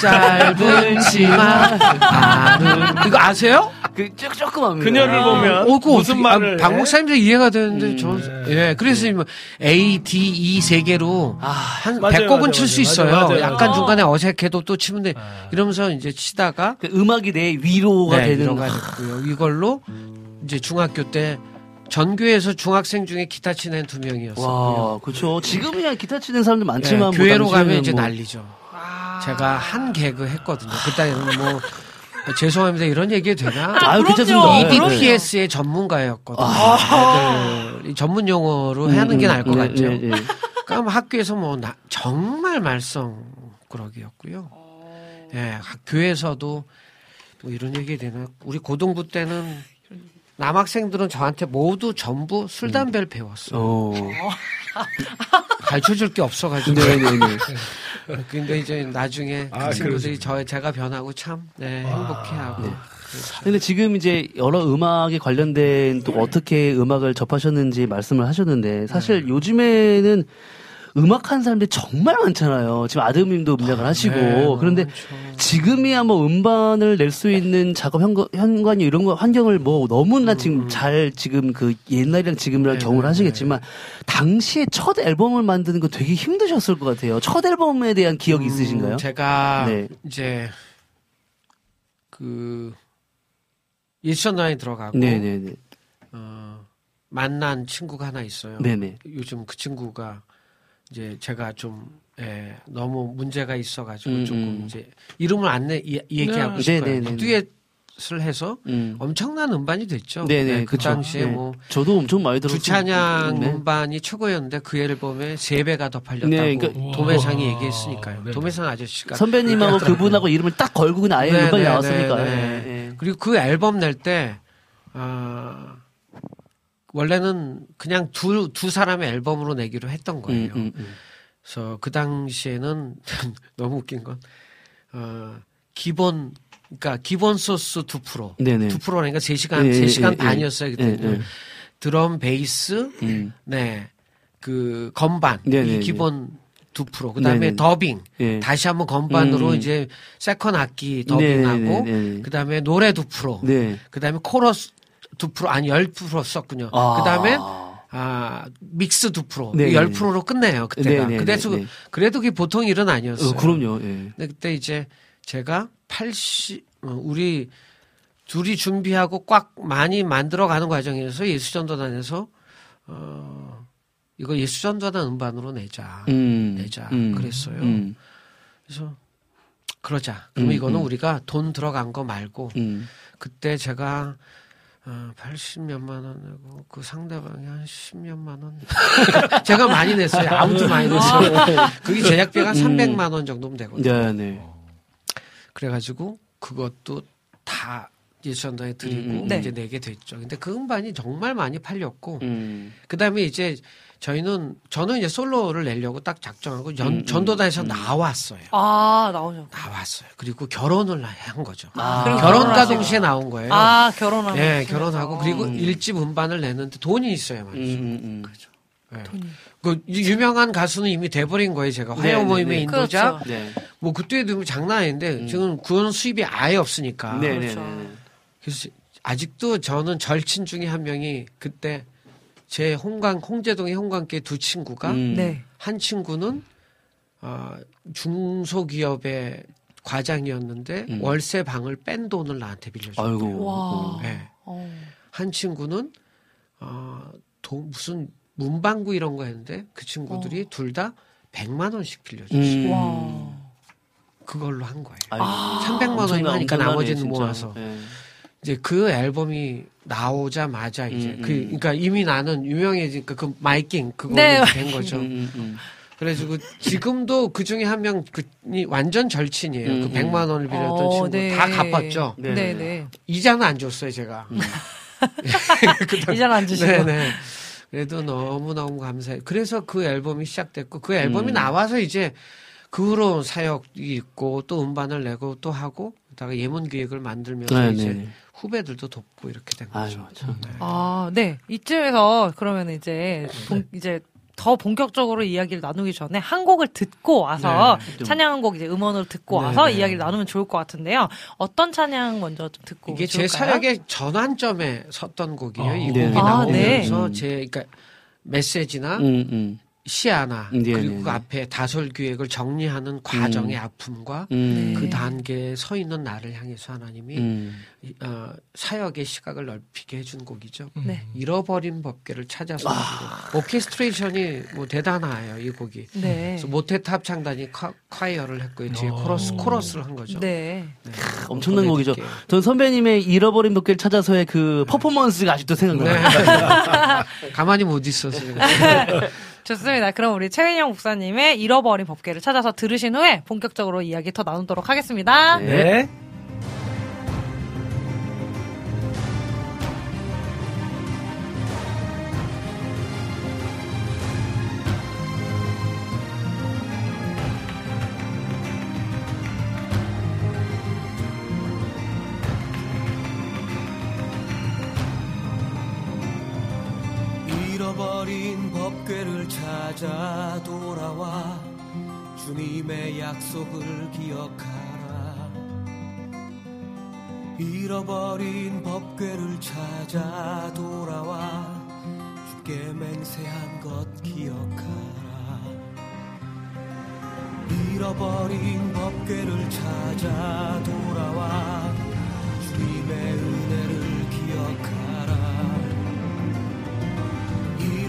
짧은 치마, 아는 이거 아세요? 그 조- 조금 합니다. 그녀를 보면 어, 그거 무슨 어떻게- 말을 아? 목사님도 이해가 되는데 음, 저 네. 예, 그래서 뭐 A, D, E 세 개로 한 맞아요, 100곡은 맞아요, 칠수 있어요. 맞아요. 약간 어. 중간에 어색해도 또 치면 돼. 아. 이러면서 이제 치다가 그 음악이 내 위로가 네, 되는 위로가 됐고요. 이걸로 이제 중학교 때 전교에서 중학생 중에 기타 치는 두 명이었어요. 와, 그렇죠. 지금이야 기타 치는 사람들 많지만 뭐 교회로 가면 이제 뭐- 난리죠. 아. 제가 한 개그 했거든요. 그때는 뭐 죄송합니다. 이런 얘기 되나? 아유, 그럼요. 괜찮습니다. 네. EDPS의 전문가였거든요. 이 전문 용어로 하는 게 나을 것 네, 같죠. 네, 네. 그럼 학교에서 뭐 나- 정말 말썽꾸러기였고요. 예, 학- 교회에서도 뭐 이런 얘기 되나? 우리 고등부 때는 남학생들은 저한테 모두 전부 술 담배를 배웠어요. 어. 가르쳐 줄 게 없어가지고. 네, 네, 네. 근데 이제 나중에 그 아, 친구들이 저 제가 변하고 참 네, 행복해하고. 네. 그렇죠. 근데 지금 이제 여러 음악에 관련된 또 어떻게 음악을 접하셨는지 말씀을 하셨는데 사실 네. 요즘에는 음악 하는 사람들이 정말 많잖아요. 지금 아드님도 음악을 하시고 네, 그런데 많죠. 지금이야 뭐 음반을 낼 수 있는 작업 현관, 현관이 이런 거 환경을 뭐 너무나 지금 잘 지금 그 옛날이랑 지금이랑 음. 네, 경험을 네, 하시겠지만 당시에 첫 앨범을 만드는 거 되게 힘드셨을 것 같아요. 첫 앨범에 대한 기억이 있으신가요? 음, 제가 네. 이제 그 예천나에 들어가고 네네네. 어, 만난 친구가 하나 있어요. 네네. 요즘 그 친구가 이제 제가 좀 예, 너무 문제가 있어가지고 음, 조금 음. 이제 이름을 안 내, 이- 얘기하고 네. 싶어요. 네네네네. 듀엣을 해서 음. 엄청난 음반이 됐죠. 네네. 네, 그 그쵸. 당시에 네. 뭐 저도 엄청 많이 들었어요. 주찬양 네. 음반이 최고였는데 그 앨범에 세 배가 더 팔렸다고 네, 그러니까- 도매상이 우와. 얘기했으니까요. 네. 도매상 아저씨가 선배님하고. 그분하고 이름을 딱 걸고 그냥 아예 네, 음반이 네, 나왔으니까. 네, 네. 그리고 그 앨범 낼 때 아, 원래는 그냥 두, 두 사람의 앨범으로 내기로 했던 거예요. 음, 음, 음. 그래서 그 당시에는 너무 웃긴 건 어, 기본 그러니까 기본 소스 2%. 네네. 2%라니까 3시간 예, 예, 3시간 예, 반이었어요, 예, 그때는. 예. 드럼, 베이스, 음. 네. 그 건반 네네네. 이 기본 2%. 그 다음에 네네. 더빙. 예. 다시 한번 건반으로 음. 이제 세컨 악기 더빙하고 네네네네. 그다음에 노래 2%. 네. 그 다음에 코러스 2% 아니 10% 썼군요. 아. 그다음에 아 믹스 2% 네네. 10%로 끝내요 그때가. 네네네. 그래서 네. 그래도 그게 보통 일은 아니었어요. 어, 그럼요. 예. 근데 그때 이제 제가 80 어, 우리 둘이 준비하고 꽉 많이 만들어 가는 과정에서 예수전도단에서 어 이거 예수전도단 음반으로 내자. 음. 내자. 음. 그랬어요. 음. 그래서 그러자. 그럼 음, 이거는 음. 우리가 돈 들어간 거 말고 음. 그때 제가 어, 80몇만 원 내고 그 상대방이 한 10몇만 원. 제가 많이 냈어요. 아무도 많이 냈어요. 그게 제작비가 음. 300만 원 정도면 되거든요. 네, 네. 그래가지고 그것도 다 예수전도에 드리고 음, 음, 네. 이제 내게 됐죠. 근데 그 음반이 정말 많이 팔렸고 음. 그다음에 이제 저희는 저는 이제 솔로를 내려고 딱 작정하고 연- 음, 음, 전도단에서 음. 나왔어요. 아, 나오죠. 나왔어요. 그리고 결혼을 한 거죠. 아, 결혼과. 동시에 나온 거예요. 아, 결혼하고. 예, 결혼하고 그리고 음. 일집 음반을 내는데 돈이 있어야 음, 말이죠. 음, 음. 예. 돈이. 그 유명한 가수는 이미 돼버린 거예요. 제가 네, 화요 네, 모임의 네. 인도자. 그렇죠. 네. 뭐 그때도 장난 아닌데 음. 지금 그런 수입이 아예 없으니까. 네, 네, 그렇죠. 네. 그래서 아직도 저는 절친 중에 한 명이 그때 제 홍강 홍제동의 홍강계 두 친구가 음. 네. 한 친구는 어, 중소기업의 과장이었는데 음. 월세 방을 뺀 돈을 나한테. 와. 네. 어. 한 친구는 어, 도- 무슨 문방구 이런 거 했는데 그 친구들이 둘다 100만 원씩 빌려줬어요. 음. 와. 그걸로 한 거예요. 아이고. 300만 원이면 엄청나- 하니까 엄청나네, 나머지는 진짜. 모아서. 네. 이제 그 앨범이 나오자마자 이제 음, 그 음. 그러니까 이미 나는 유명해지니까 그 마이킹 그거 네, 된 거죠. 음, 음, 음. 그래가지고 지금도 그 중에 한 명 그이 완전 절친이에요. 음, 그 음. 100만 원을 빌렸던 어, 친구 네. 다 갚았죠. 네. 네, 네. 이자는 안 줬어요 제가. 이자는 안 주시고. 네네. 그래도 너무 너무 감사해요. 그래서 그 앨범이 시작됐고 그 앨범이 음. 나와서 이제 그 후로 사역이 있고 또 음반을 내고 또 하고 그 다가 예문 기획을 만들면서 네, 이제 네. 후배들도 돕고 이렇게 된 거죠. 아유, 참. 네. 아, 네. 이쯤에서 그러면 이제 본- 이제 더 본격적으로 이야기를 나누기 전에 한 곡을 듣고 와서 네, 좀. 찬양 한 곡 이제 음원으로 듣고 네, 와서 네. 이야기를 나누면 좋을 것 같은데요. 어떤 찬양 먼저 좀 듣고 이게 제 좋을까요? 사역의 전환점에 섰던 곡이에요. 이 어. 곡이 네. 아, 나오면서 네. 제 그러니까 메시지나 음, 음. 시아나 네, 그리고 네, 그 네. 앞에 다설 기획을 정리하는 과정의 아픔과 음. 그 네. 단계에 서 있는 나를 향해서 하나님이 음. 이- 어, 사역의 시각을 넓히게 해준 곡이죠. 네. 잃어버린 법궤를 찾아서 오케스트레이션이 뭐 대단해요 이 곡이. 네. 그래서 모테트 합창단이 콰, 콰이어를 했고요. 뒤에 어. 코러스 코러스를 한 거죠. 네. 네. 엄청난 곡이죠. 전 선배님의 잃어버린 복귀를 찾아서의 그 퍼포먼스가 아직도 생각나요. 네. 가만히 못 있었어요. 좋습니다. 그럼 우리 최은영 목사님의 잃어버린 법궤를 찾아서 들으신 후에 본격적으로 이야기 더 나누도록 하겠습니다. 네. 찾아 돌아와 주님의 약속을 기억하라. 잃어버린 법궤를 찾아 돌아와 주께 맹세한 것 기억하라. 잃어버린 법궤를 찾아 돌아와 주님의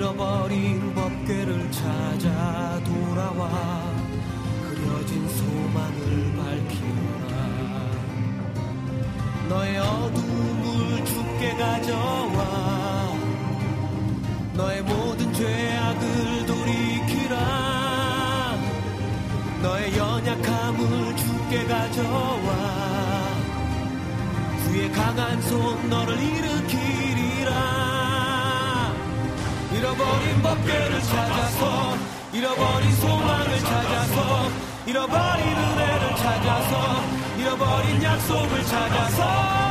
잃어버린 법궤를 찾아 돌아와 그려진 소망을 밝히노라. 너의 어둠을 주께 가져와 너의 모든 죄악을 돌이키라. 너의 연약함을 주께 가져와 주의 강한 손 너를 일으키리라 잃어버린 법궤를 찾아서 잃어버린 소망을 찾아서 잃어버린 은혜를 찾아서 잃어버린 약속을 찾아서.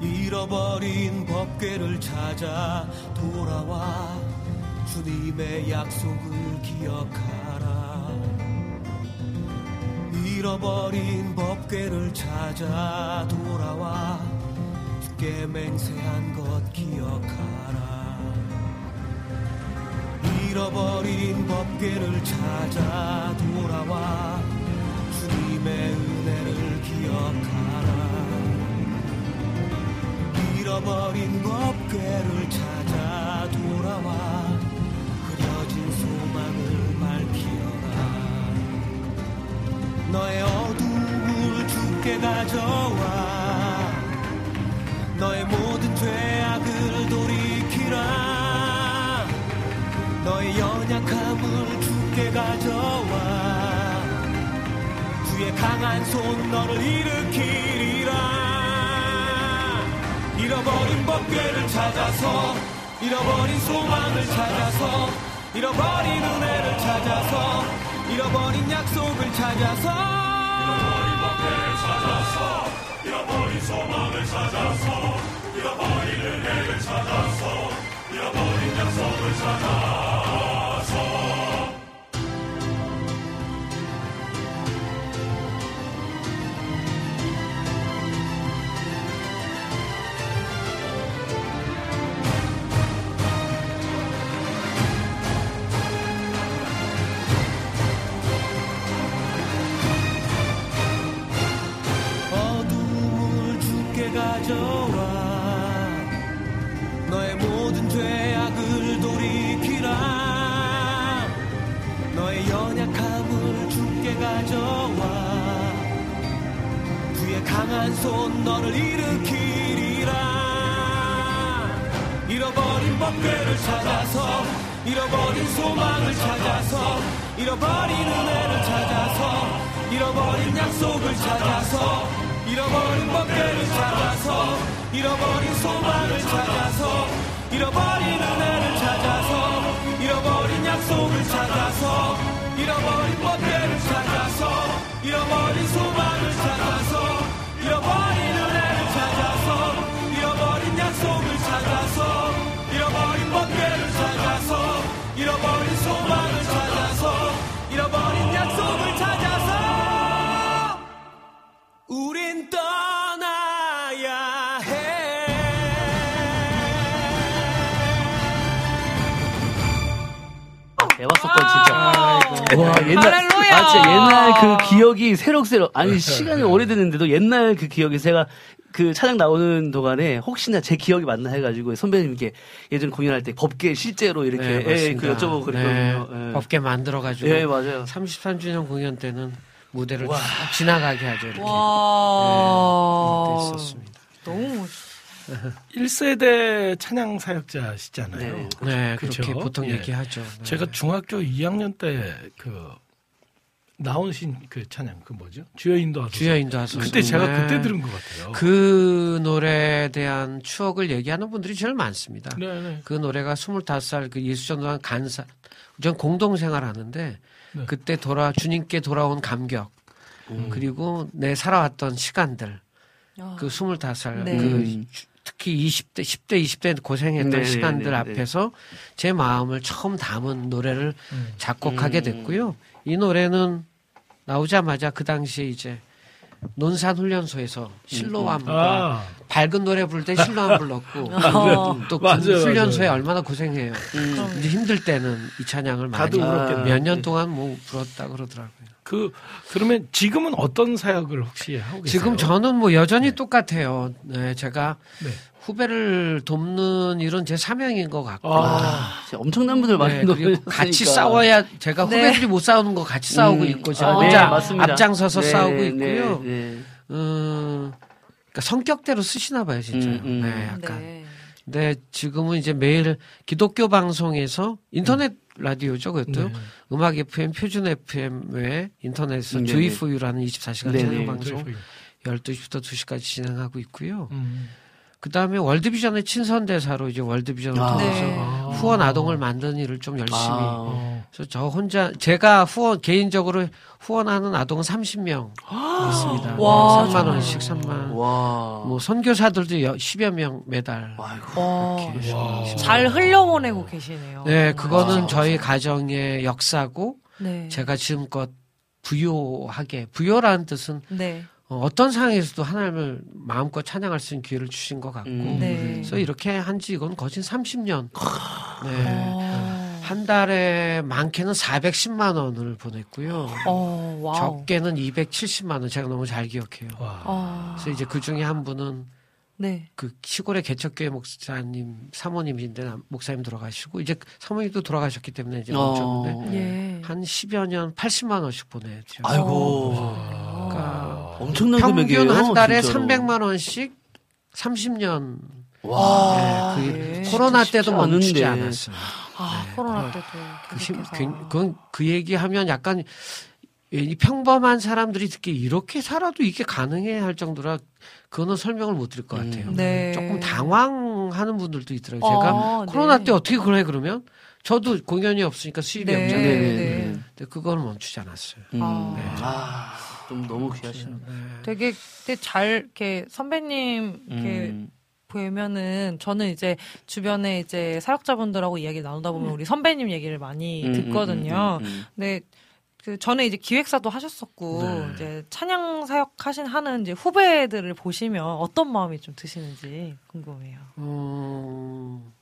잃어버린 법궤를 찾아 돌아와 주님의 약속을 기억하라. 잃어버린 법궤를 찾아 돌아와 주께 맹세한 것 기억하라. 잃어버린 법궤를 찾아 돌아와 하나님의 은혜를 기억하라. 잃어버린 법궤를 찾아 돌아와 흐려진 소망을 밝히어라. 너의 어둠을 주께 가져 강한 손 너를 일으키리라. 잃어버린 법궤를 찾아서 잃어버린 소망을 찾아서 잃어버린 은혜를 찾아서 잃어버린 약속을 찾아서. 잃어버린 법궤를 찾아서 잃어버린 소망을 찾아서 잃어버린 은혜를 찾아서 잃어버린 약속을 찾아 가져와. 너의 모든 죄악을 돌이키라. 너의 연약함을 주께 가져와. 주의 강한 손 너를 일으키리라. 잃어버린 법궤를 찾아서 잃어버린 소망을 찾아서 잃어버린 은혜를 찾아서 잃어버린 약속을 찾아서 잃어버린 법궤를 찾아서 잃어버린 소망을 찾아서 잃어버린 은혜를 찾아서 잃어버린 약속을 찾아서 잃어버린 법궤를 찾아서 잃어버린 소망을 찾아서 잃어버린 은혜를 찾아서 잃어버린 약속을 찾아서 잃어버린 법궤를 찾아서 잃어버린 소망을 찾아서 잃어버린 약속을 찾아서 우린 와 옛날 할렐루야. 아 진짜 옛날 그 기억이 새록새록 아니 시간이 오래됐는데도 옛날 그 기억이 제가 그 차량 나오는 동안에 혹시나 제 기억이 맞나 해가지고 선배님께 예전 공연할 때 법계 실제로 이렇게 네, 예. 그 여쭤보고 그랬거든요. 네, 예. 법계 만들어가지고 예 맞아요. 33주년 공연 때는 무대를 쭉 지나가게 하죠. 이렇게. 와. 네, 있었습니다. 너무 멋있어. 1세대 찬양 사역자시잖아요. 네. 네, 그쵸? 그렇게 보통 예. 얘기하죠. 네. 제가 중학교 2학년 때 그 나오신 그 찬양 그 뭐죠? 주여 인도하소서. 주여 인도하소서. 그때 제가 네. 그때 들은 것 같아요. 그 노래에 대한 추억을 얘기하는 분들이 제일 많습니다. 네, 네. 그 노래가 25살 그 예수 전도한 간사, 전 공동 생활 하는데 네. 그때 돌아, 주님께 돌아온 감격, 음. 그리고 내 살아왔던 시간들, 아. 그 25살, 네. 그 주- 특히 20대, 10대, 20대 고생했던 네, 네, 시간들 네, 네. 앞에서 제 마음을 처음 담은 노래를 음. 작곡하게 됐고요. 이 노래는 나오자마자 그 당시에 이제 논산 훈련소에서 실로암과 아, 밝은 노래 부를 때 실로암 불렀고 어. 또그 맞아요, 훈련소에 맞아요. 얼마나 고생해요. 이제 힘들 때는 이 찬양을 많이 다들 그렇겠네요. 몇년 동안 뭐 불었다 그러더라고요. 그 그러면 지금은 어떤 사역을 혹시 하고 계세요? 지금 저는 뭐 여전히 똑같아요. 네, 제가 네. 후배를 돕는 일은 제 사명인 것 같고. 아, 엄청난 분들 많이 네. 같이 싸워야 제가 네. 후배들이 못 싸우는 거 같이 싸우고 음, 있고 제가 아, 혼자 네, 맞습니다. 앞장서서 네, 싸우고 네, 있고요. 네. 음, 그러니까 성격대로 쓰시나 봐요, 진짜. 음, 음. 네, 약간. 네. 지금은 이제 매일 기독교 방송에서 인터넷 라디오죠, 그것도. 네. 음악 FM, 표준 FM 외에 인터넷에서 음, 네네. 조이포유라는 24시간 네네. 찬양 방송 저희- 12시부터 2시까지 진행하고 있고요. 음. 그 다음에 월드비전의 친선대사로 이제 월드비전을 아. 통해서 네. 후원 아동을 만드는 일을 좀 열심히. 아. 어. 그래서 저 혼자, 제가 후원, 개인적으로 후원하는 아동은 30명 있습니다. 와, 3만 원씩 3만. 와. 뭐 선교사들도 여- 10여 명 매달. 아이고. 잘 흘려보내고 계시네요. 네, 그거는 와. 저희 가정의 역사고 네. 제가 지금껏 부요하게 부요라는 뜻은 네. 어, 어떤 상황에서도 하나님을 마음껏 찬양할 수 있는 기회를 주신 것 같고 음. 네. 그래서 이렇게 한지 이건 거진 30년. 네. 어. 한 달에 많게는 410만 원을 보냈고요. 어, wow. 적게는 270만 원. 제가 너무 잘 기억해요. 와. 아, 그래서 이제 그 중에 한 분은 네. 그 시골의 개척교회 목사님 사모님인데 남- 목사님 돌아가시고 이제 사모님도 돌아가셨기 때문에 이제 멈췄는데 어. 예. 한 10여 년 80만 원씩 보내죠. 아이고. 그러니까 엄청난 평균 금액이에요. 한 달에 진짜로. 300만 원씩 30년. 와. 네, 그 예. 코로나 때도 멈추지 않은데. 않았어요. 아, 네. 코로나 때도 그, 그건 그 얘기하면 약간 이 평범한 사람들이 듣기 이렇게 살아도 이게 가능해 할 정도라 그거는 설명을 못 드릴 것 음. 같아요. 네. 조금 당황하는 분들도 있더라고요. 제가 아, 코로나 네. 때 어떻게 그래 그러면 저도 공연이 없으니까 수입이 네. 없잖아요. 네, 네. 네. 근데 그거는 멈추지 않았어요. 음. 아. 아, 좀 너무 귀하시네. 네. 되게, 되게 잘, 이렇게 선배님, 이렇게 음. 보면은 저는 이제 주변에 이제 사역자분들하고 이야기 나누다 보면 우리 선배님 얘기를 많이 음, 듣거든요. 음, 음, 음. 근데 그 전에 이제 기획사도 하셨었고 네. 이제 찬양 사역 하신 하는 이제 후배들을 보시면 어떤 마음이 좀 드시는지 궁금해요. 음,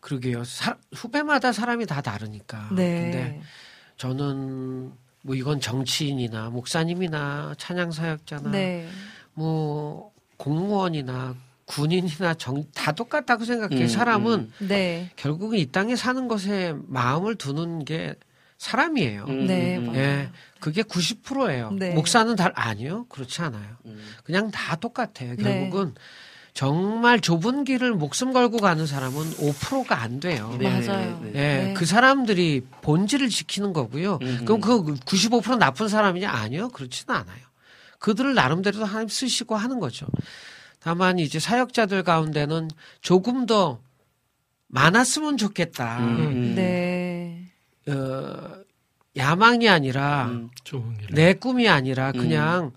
그러게요. 사- 후배마다 사람이 다 다르니까. 네. 아, 근데 저는 뭐 이건 정치인이나 목사님이나 찬양 사역자나 네. 뭐 공무원이나 군인이나 정, 다 똑같다고 생각해요. 음, 사람은 음. 네. 결국은 이 땅에 사는 것에 마음을 두는 게 사람이에요. 음, 네, 음, 음. 맞아요. 예, 그게 90%예요. 네. 목사는 다 아니요, 그렇지 않아요. 음. 그냥 다 똑같아요. 네. 결국은 정말 좁은 길을 목숨 걸고 가는 사람은 5%가 안 돼요. 네, 맞아요. 네, 예, 네. 네. 그 사람들이 본질을 지키는 거고요. 음, 그럼 그 95% 나쁜 사람이냐? 아니요, 그렇지는 않아요. 그들을 나름대로 하나님 쓰시고 하는 거죠. 다만 이제 사역자들 가운데는 조금 더 많았으면 좋겠다. 음, 음. 네. 어, 야망이 아니라 음. 내 꿈이 아니라 그냥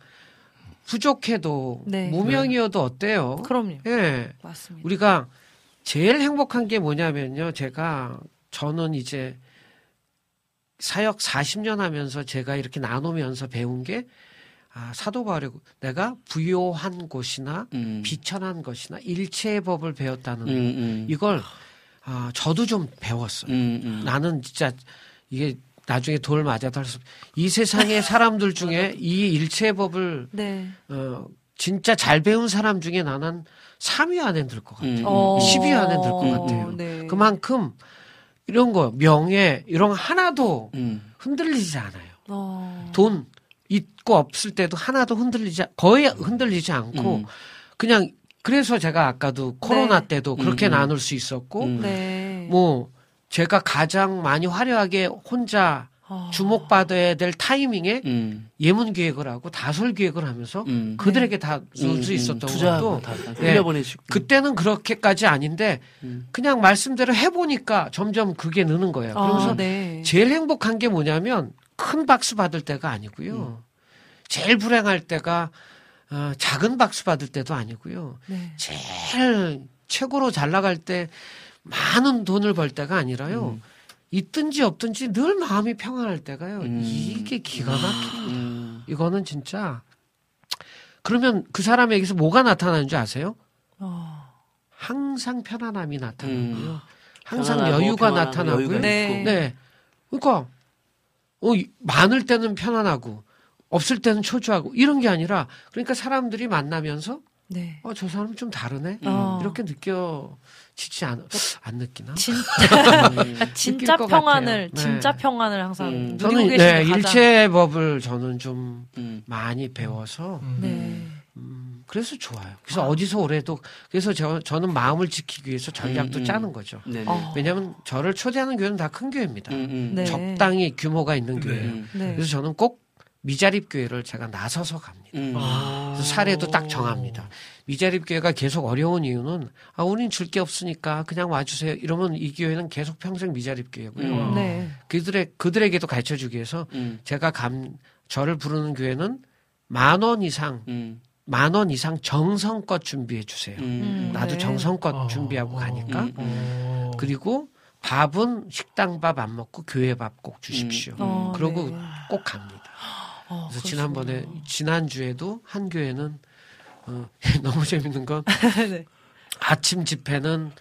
부족해도 네. 무명이어도 어때요? 그럼요. 예. 맞습니다. 우리가 제일 행복한 게 뭐냐면요. 제가 저는 이제 사역 40년 하면서 제가 이렇게 나누면서 배운 게 아, 사도 바울이 내가 부요한 곳이나 음. 비천한 것이나 일체의 법을 배웠다는 음, 음. 이걸 아, 저도 좀 배웠어요. 음, 음. 나는 진짜 이게 나중에 돌 맞아도 할 수, 이 세상의 사람들 중에 이 일체의 법을 네. 어, 진짜 잘 배운 사람 중에 나는 3위 안에 들 것 같아요. 음, 어. 10위 안에 들 것 같아요. 네. 그만큼 이런 거 명예 이런 거 하나도 음. 흔들리지 않아요. 어. 돈 있고 없을 때도 하나도 흔들리지 거의 흔들리지 않고 음. 그냥 그래서 제가 아까도 코로나 네. 때도 그렇게 음, 음. 나눌 수 있었고 음. 네. 뭐 제가 가장 많이 화려하게 혼자 아. 주목받아야 될 타이밍에 음. 예문 기획을 하고 다설 기획을 하면서 음. 그들에게 다줄 음, 수 음. 있었던 것도 다, 다 네. 흘려보내시고. 그때는 그렇게까지 아닌데 음. 그냥 말씀대로 해보니까 점점 그게 느는 거예요. 그러면서 아, 네. 제일 행복한 게 뭐냐면 큰 박수 받을 때가 아니고요. 제일 불행할 때가 어, 작은 박수 받을 때도 아니고요. 네. 제일 최고로 잘 나갈 때 많은 돈을 벌 때가 아니라요. 있든지 없든지 늘 마음이 평안할 때가요. 음. 이게 기가 막힙니다. 음. 이거는 진짜 그러면 그 사람에게서 뭐가 나타나는 줄 아세요? 어. 항상 편안함이 나타나고요. 음. 항상 편안하고 여유가 나타나고요. 여유가 네. 네. 그러니까 어, 이- 많을 때는 편안하고 없을 때는 초조하고 이런 게 아니라 그러니까 사람들이 만나면서 네. 어, 저 사람 좀 다르네. 어. 이렇게 느껴 지지 않, 안 느끼나? 진짜 음. 진짜 것 평안을 같아요. 네. 진짜 평안을 항상 음. 누리고 저는 계시는 네, 가장 일체 법을 저는 좀 음. 많이 배워서 음. 네. 음, 그래서 좋아요. 그래서 어디서 오래도 그래서 저, 저는 마음을 지키기 위해서 전략도 음, 음. 짜는 거죠. 어. 왜냐하면 저를 초대하는 교회는 다 큰 교회입니다. 음, 음. 네. 적당히 규모가 있는 네. 교회예요. 그래서 저는 꼭 미자립 교회를 제가 나서서 갑니다. 음. 그래서 사례도 딱 정합니다. 미자립 교회가 계속 어려운 이유는 아 우린 줄 게 없으니까 그냥 와주세요. 이러면 이 교회는 계속 평생 미자립 교회고요. 음. 네. 그들의 그들에게도 가르쳐 주기 위해서 음. 제가 감 저를 부르는 교회는 만 원 이상 음. 만원 이상 정성껏 준비해 주세요. 음. 나도 네. 정성껏 어. 준비하고 가니까 음. 어. 그리고 밥은 식당 밥 안 먹고 교회 밥 꼭 주십시오. 음. 어, 그러고 네. 꼭 갑니다. 어, 그래서. 지난번에 지난 주에도 한 교회는 어, 너무 재밌는 건 네. 아침 집회는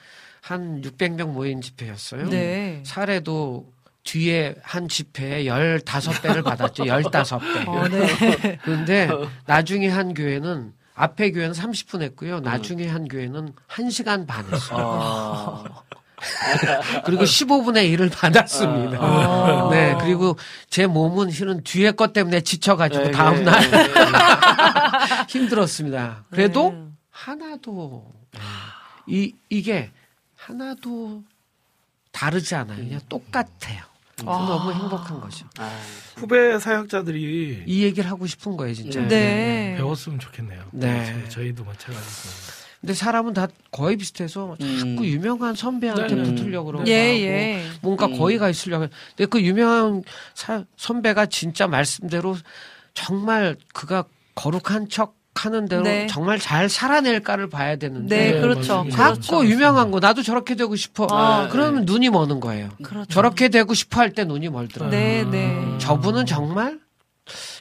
한 600명 모인 집회였어요. 네. 사례도 뒤에 한 집회에 15배를 받았죠. 15배. 어, 네. 그런데 나중에 한 교회는 앞에 교회는 30분 했고요. 나중에 한 교회는 1시간 반 했어요. 아, 그리고 15분의 1을 받았습니다. 아. 네. 그리고 제 몸은 실은 뒤에 것 때문에 지쳐가지고 네, 다음날 네, 네, 네. 힘들었습니다. 그래도 네. 하나도 이 이게 하나도 다르지 않아요. 그냥 똑같아요. 그래서 아. 너무 행복한 거죠. 아, 후배 사역자들이 이 얘기를 하고 싶은 거예요, 진짜. 네. 배웠으면 좋겠네요. 네. 저희- 저희도 마찬가지입니다. 근데 사람은 다 거의 비슷해서 자꾸 음. 유명한 선배한테 네, 네. 붙으려고 그러고 예, 예. 뭔가 음. 거기가 있으려고. 근데 그 유명한 사- 선배가 진짜 말씀대로 정말 그가 거룩한 척 하는 대로 네. 정말 잘 살아낼까를 봐야 되는데 네, 네, 그렇죠. 자꾸 그렇죠. 유명한 거 나도 저렇게 되고 싶어. 아, 그러면 눈이 머는 거예요. 그렇죠. 저렇게 되고 싶어 할 때 눈이 멀더라고요. 네, 네. 저분은 정말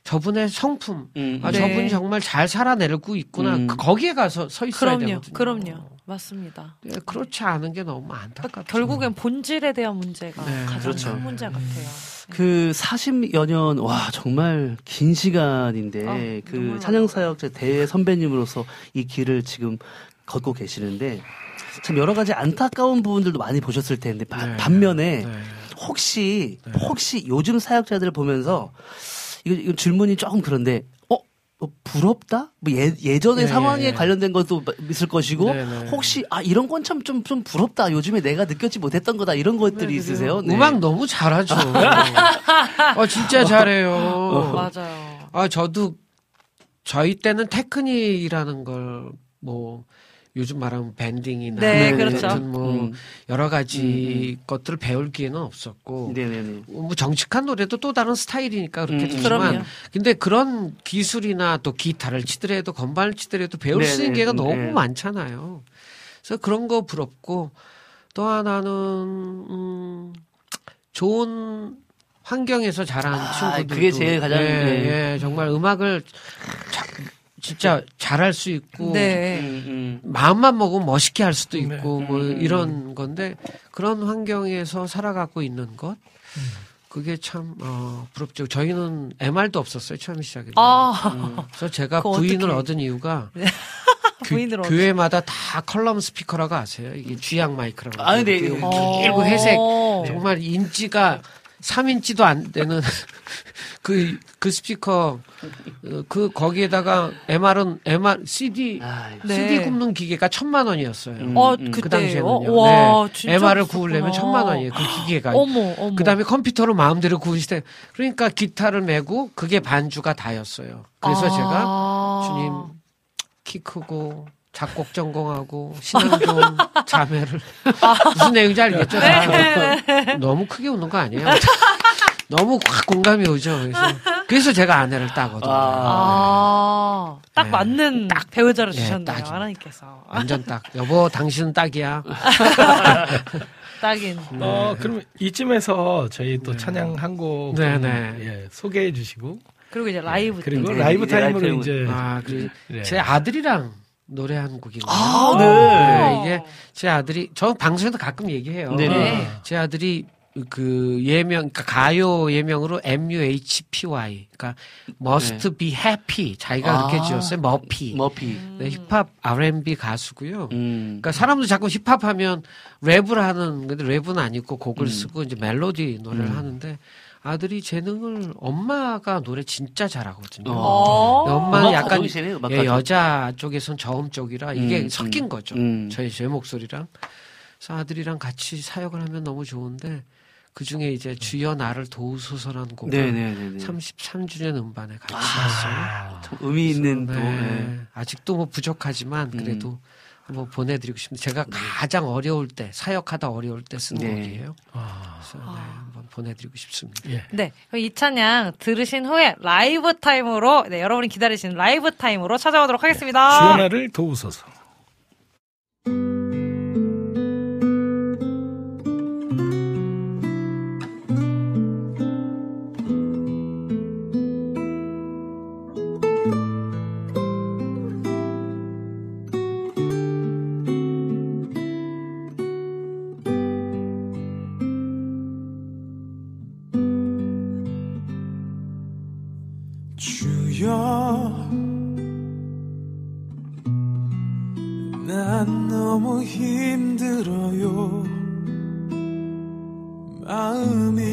저분의 성품. 음, 아, 네. 저분이 정말 잘 살아내고 있구나. 음. 그- 거기에 가서 서 있어야 그럼요. 되거든요. 그럼요. 맞습니다. 네, 그렇지 않은 게 너무 안타깝죠. 결국엔 본질에 대한 문제가 네, 가장 그렇죠. 큰 문제 같아요. 그 40여 년, 와, 정말 긴 시간인데, 아, 그 너무 찬양사역자 대 선배님으로서 이 길을 지금 걷고 계시는데, 참 여러 가지 안타까운 부분들도 많이 보셨을 텐데, 바- 네. 반면에, 네. 혹시, 혹시 요즘 사역자들을 보면서, 이거, 이거 질문이 조금 그런데, 어? 뭐 부럽다? 뭐 예, 예전의 네, 상황에 네. 관련된 것도 있을 것이고, 네, 네. 혹시, 아, 이런 건참 좀, 좀 부럽다. 요즘에 내가 느꼈지 못했던 거다. 이런 것들이 있으세요? 네. 음악 너무 잘하죠. 어, 진짜 잘해요. 맞아요. 아, 저도 저희 때는 테크닉이라는 걸뭐 요즘 말하면 밴딩이나 네, 뭐 그렇죠. 같은 뭐 음. 여러 가지 것들을 배울 기회는 없었고 네네네. 뭐 정직한 노래도 또 다른 스타일이니까 그렇게 음, 되지만 그럼요. 근데 그런 기술이나 또 기타를 치더라도 건반을 치더라도 배울 수 있는 네네, 기회가 네. 너무 많잖아요. 그래서 그런 거 부럽고 또 하나는 음, 좋은 환경에서 자란 아, 친구들도 그게 제일 가장, 예, 네. 예, 정말 음악을 자- 진짜 잘할 수 있고 네. 음, 음. 마음만 먹으면 멋있게 할 수도 네. 있고 뭐 음. 이런 건데 그런 환경에서 살아가고 있는 것 그게 참 어, 부럽죠. 저희는 MR도 없었어요 처음 시작에. 아, 그래서 제가 부인을 어떡해. 얻은 이유가 부인을 얻 교회마다 다 column 스피커라고 아세요? 이게 쥐약 마이크라고. 아, 네. 이렇게 어. 길고 회색 네. 정말 인치가 3인치도 안 되는 그, 그 스피커, 어, 그, 거기에다가 MR은, MR, CD, 아, 네. CD 굽는 기계가 천만 원이었어요. 음. 어, 음. 그? 당시에는요. 와, 네. 진짜 MR을 비쌌구나. 구우려면 천만 원이에요. 그 기계가. 어머, 어머. 그 다음에 컴퓨터로 마음대로 구운 시대. 그러니까 기타를 메고 그게 반주가 다였어요. 그래서 아. 제가 주님 키 크고 작곡 전공하고 신앙 좋은 자매를 무슨 내용인지 알겠죠? 다. 너무 크게 웃는 거 아니에요? 너무 확 공감이 오죠. 그래서 그래서 제가 아내를 따거든요. 아, 딱 네. 맞는 배우자를 네, 주셨네요. 하나님께서. 완전 딱 여보 당신은 딱이야. 딱인. 어, 그럼 이쯤에서 저희 또 찬양 한곡 네, 네. 예, 소개해 주시고 그리고 이제 라이브. 그리고 네, 라이브 이제 타임으로 라이브 이제 아, 그, 네. 제 아들이랑 노래 한 곡이거든요. 아, 네. 네, 이게 제 아들이 저 방송에도 가끔 얘기해요. 네네. 제 아들이 그 예명 그러니까 가요 예명으로 MUHPY 그러니까 Must 네. Be Happy 자기가 아. 그렇게 지었어요. 머피. 머피. 네, 힙합 R&B 가수고요. 음. 그러니까 사람들 자꾸 힙합 하면 랩을 하는 근데 랩은 아니고 곡을 음. 쓰고 이제 멜로디 노래를 음. 하는데 아들이 재능을 엄마가 노래 진짜 잘하거든요. 어. 엄마는 음악 약간 가족이시네요, 음악 예. 여자 쪽에선 저음 쪽이라 이게 음, 섞인 음. 거죠. 음. 저희 제 목소리랑. 그래서 아들이랑 같이 사역을 하면 너무 좋은데 그 중에 이제 주여 나를 도우소서라는 곡을 네네네. 33주년 음반에 같이 아, 했어요. 참 의미 있는 또. 네. 네. 아직도 뭐 부족하지만 음. 그래도 한번 보내드리고 싶습니다. 제가 가장 어려울 때 사역하다 어려울 때쓴 네. 곡이에요. 아, 그래서 네, 한번 보내드리고 싶습니다. 예. 네. 이 찬양 들으신 후에 라이브 타임으로, 네, 여러분이 기다리시는 라이브 타임으로 찾아오도록 하겠습니다. 주여 나를 도우소서. 힘들어요. 마음이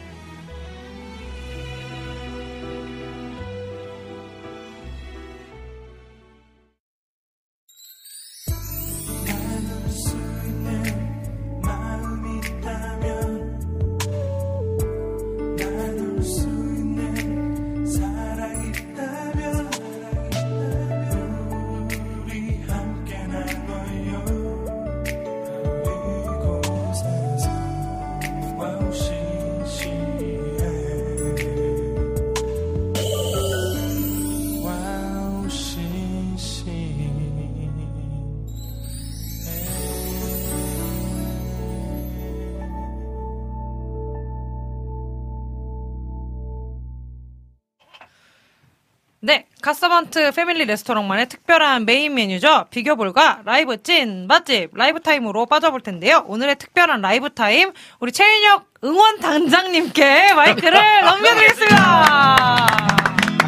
네, 갓서번트 패밀리 레스토랑만의 특별한 메인 메뉴죠. 비교불가 라이브 찐 맛집 라이브 타임으로 빠져볼 텐데요. 오늘의 특별한 라이브 타임 우리 최인혁 응원 단장님께 마이크를 넘겨드리겠습니다.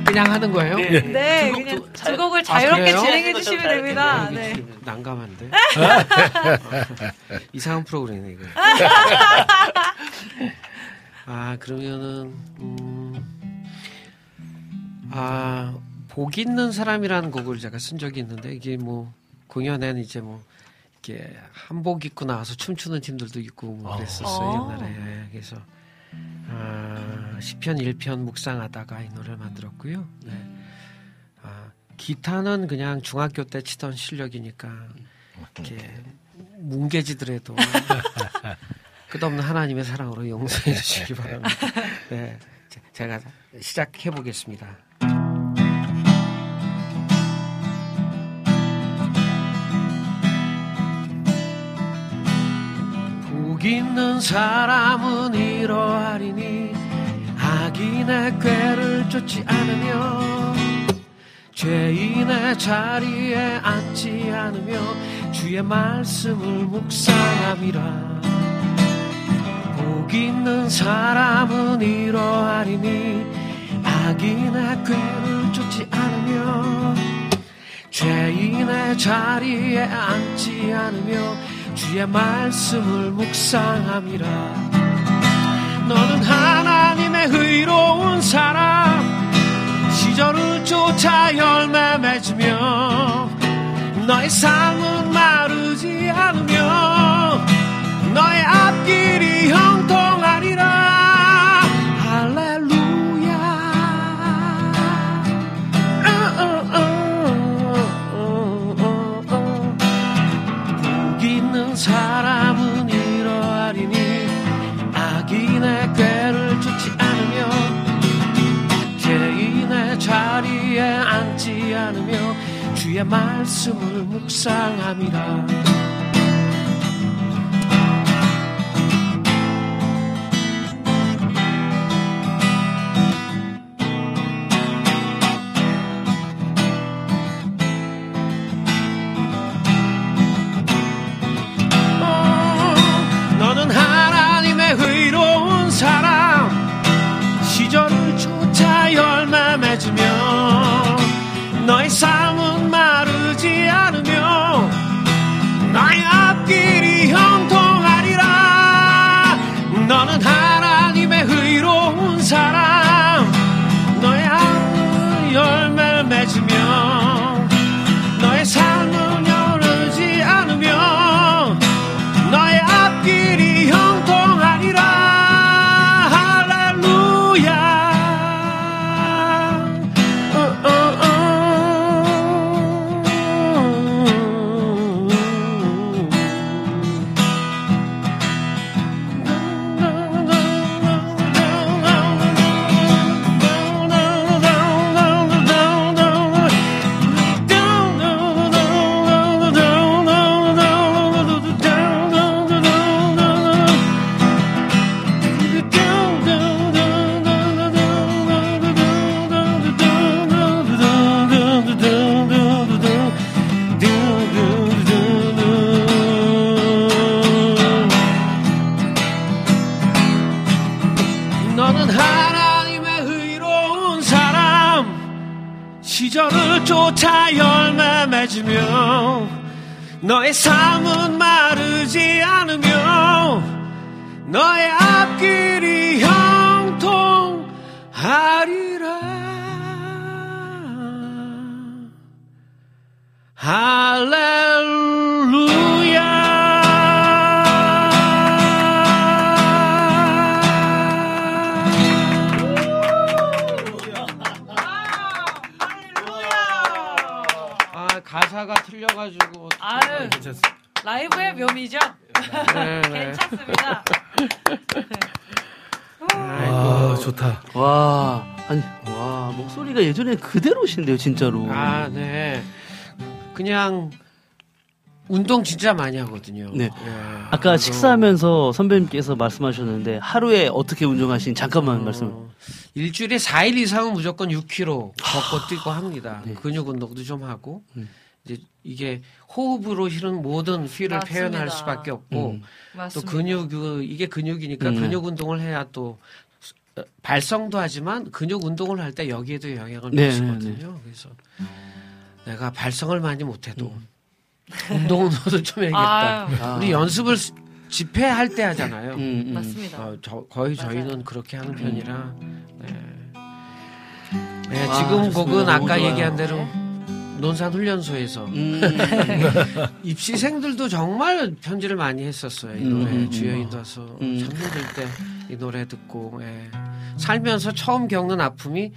그냥 하는 거예요? 네, 그냥 두 곡을 자유롭게 그래요? 진행해 주시면 됩니다. 네. 난감한데. 이상한 프로그램이네 이거. 아 그러면은 음, 아 복 있는 사람이라는 곡을 제가 쓴 적이 있는데 이게 뭐 공연에는 이제 뭐 이렇게 한복 입고 나와서 춤추는 팀들도 있고 뭐 그랬었어요 아. 옛날에 예, 그래서 아, 시편 1편 묵상하다가 이 노래를 만들었고요. 네. 아, 기타는 그냥 중학교 때 치던 실력이니까 이렇게 뭉개지더라도 끝없는 하나님의 사랑으로 용서해 주시기 바랍니다. 네, 제- 제가 시작해 보겠습니다. 복 있는 사람은 이러하리니 악인의 꾀를 쫓지 않으며 죄인의 자리에 앉지 않으며 주의 말씀을 묵상함이라. 복 있는 사람은 이러하리니 악인의 꾀를 쫓지 않으며 죄인의 자리에 앉지 않으며 주의 말씀을 묵상함이라. 너는 하나님의 의로운 사람. 시절을 쫓아 열매 맺으며 너의 삶은 마르지 않으며 너의 앞길이 말씀을 묵상함이라 맺으며 너의 삶은 마르지 않으며 너의 앞길이 형통하리라. 아 가사가 틀려가지고 아유, 라이브의 묘미죠? 네, 네. 괜찮습니다. 아, 좋다. 와, 아니, 와, 목소리가 예전에 그대로신데요, 진짜로. 아, 네. 그냥 운동 진짜 많이 하거든요. 네. 예, 아까 운동. 식사하면서 선배님께서 말씀하셨는데 하루에 어떻게 운동하신 잠깐만 어, 말씀. 일주일에 4일 이상은 무조건 6km 걷고 뛰고 합니다. 네. 근육 운동도 좀 하고 음. 이제 이게 호흡으로 실은 모든 피를 맞습니다. 표현할 수밖에 없고 음. 또. 근육 그 이게 근육이니까 음. 근육 운동을 해야 또 수- 발성도 하지만 근육 운동을 할 때 여기에도 영향을 네, 미치거든요. 그래서 내가 발성을 많이 못해도 음. 운동은 너도 좀 해야겠다. 아유, 아. 우리 연습을 수- 집회할 때 하잖아요. 음, 음. 맞습니다. 어, 저- 거의 맞아요. 저희는 그렇게 하는 편이라. 네. 네, 아, 지금. 곡은 아까 좋아요. 얘기한 대로 논산 훈련소에서 음. 입시생들도 정말 편지를 많이 했었어요. 이 음, 노래 음, 주여인도 와서 음. 참 힘들 때 이 노래 듣고 예. 살면서 처음 겪는 아픔이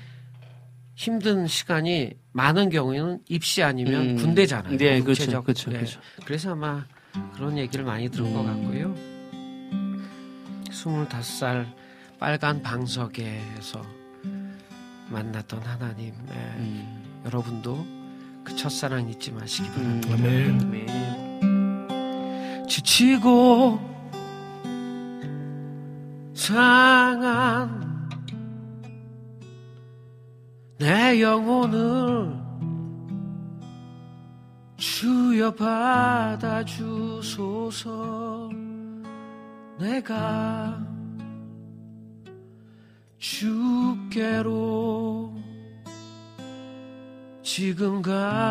힘든 시간이 많은 경우에는 입시 아니면 음. 군대잖아요. 네, 그렇죠. 그렇죠, 예. 그렇죠. 그래서 아마 그런 얘기를 많이 들은 것 음. 같고요. 25살 빨간 방석에서 만났던 하나님, 예. 음. 여러분도 그 첫사랑 잊지 마시기 음. 바랍니다. 아멘. 아멘. 지치고 상한 내 영혼을 주여 받아주소서 내가 주께로 지금 가오니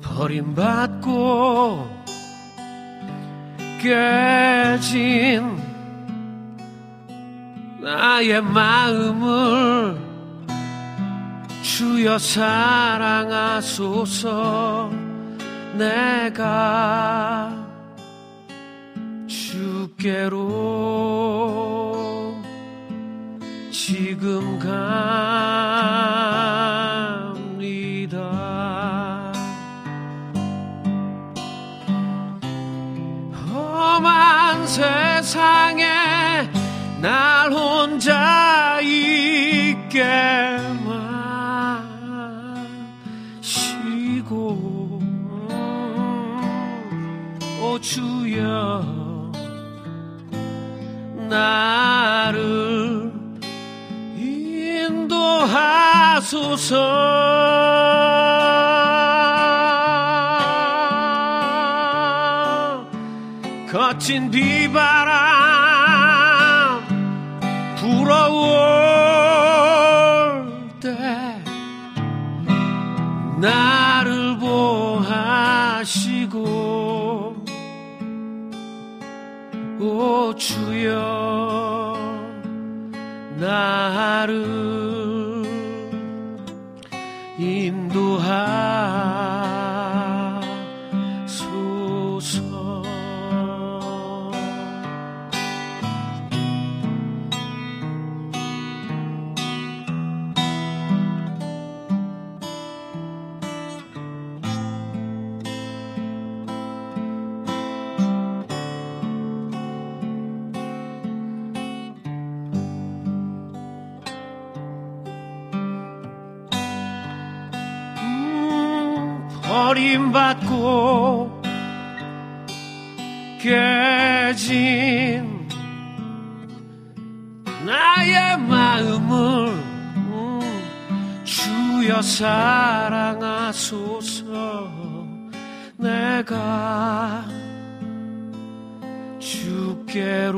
버림받고 깨진 나의 마음을 주여 사랑하소서 내가 주께로 지금 갑니다. 험한 세상에 날 혼자 있게 마시고 오 주여 나를 인도하소서. 거친 비바람 오 주여 나를 인도하 버림받고 깨진 나의 마음을 음, 주여 사랑하소서. 내가 주께로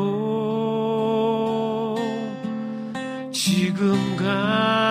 지금 갑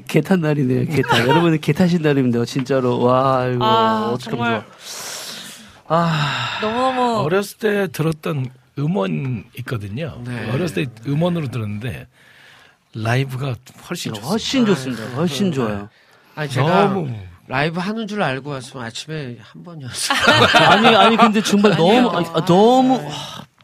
저 개탄 날이네요. 개탄. 여러분은 개 타신 날입니다. 진짜로. 와, 이거 아, 어떡하면 정말. 좋아. 아, 너무너무 어렸을 때 들었던 음원 있거든요. 네. 어렸을 때 음원으로 들었는데 라이브가 훨씬 좋습니다. 훨씬 좋습니다. 훨씬 좋아요. 아니 제가 너무 라이브 하는 줄 알고 왔으면 아침에 한 번이었어. 아니, 아니, 근데 정말. 너무, 아니, 아, 너무, 와,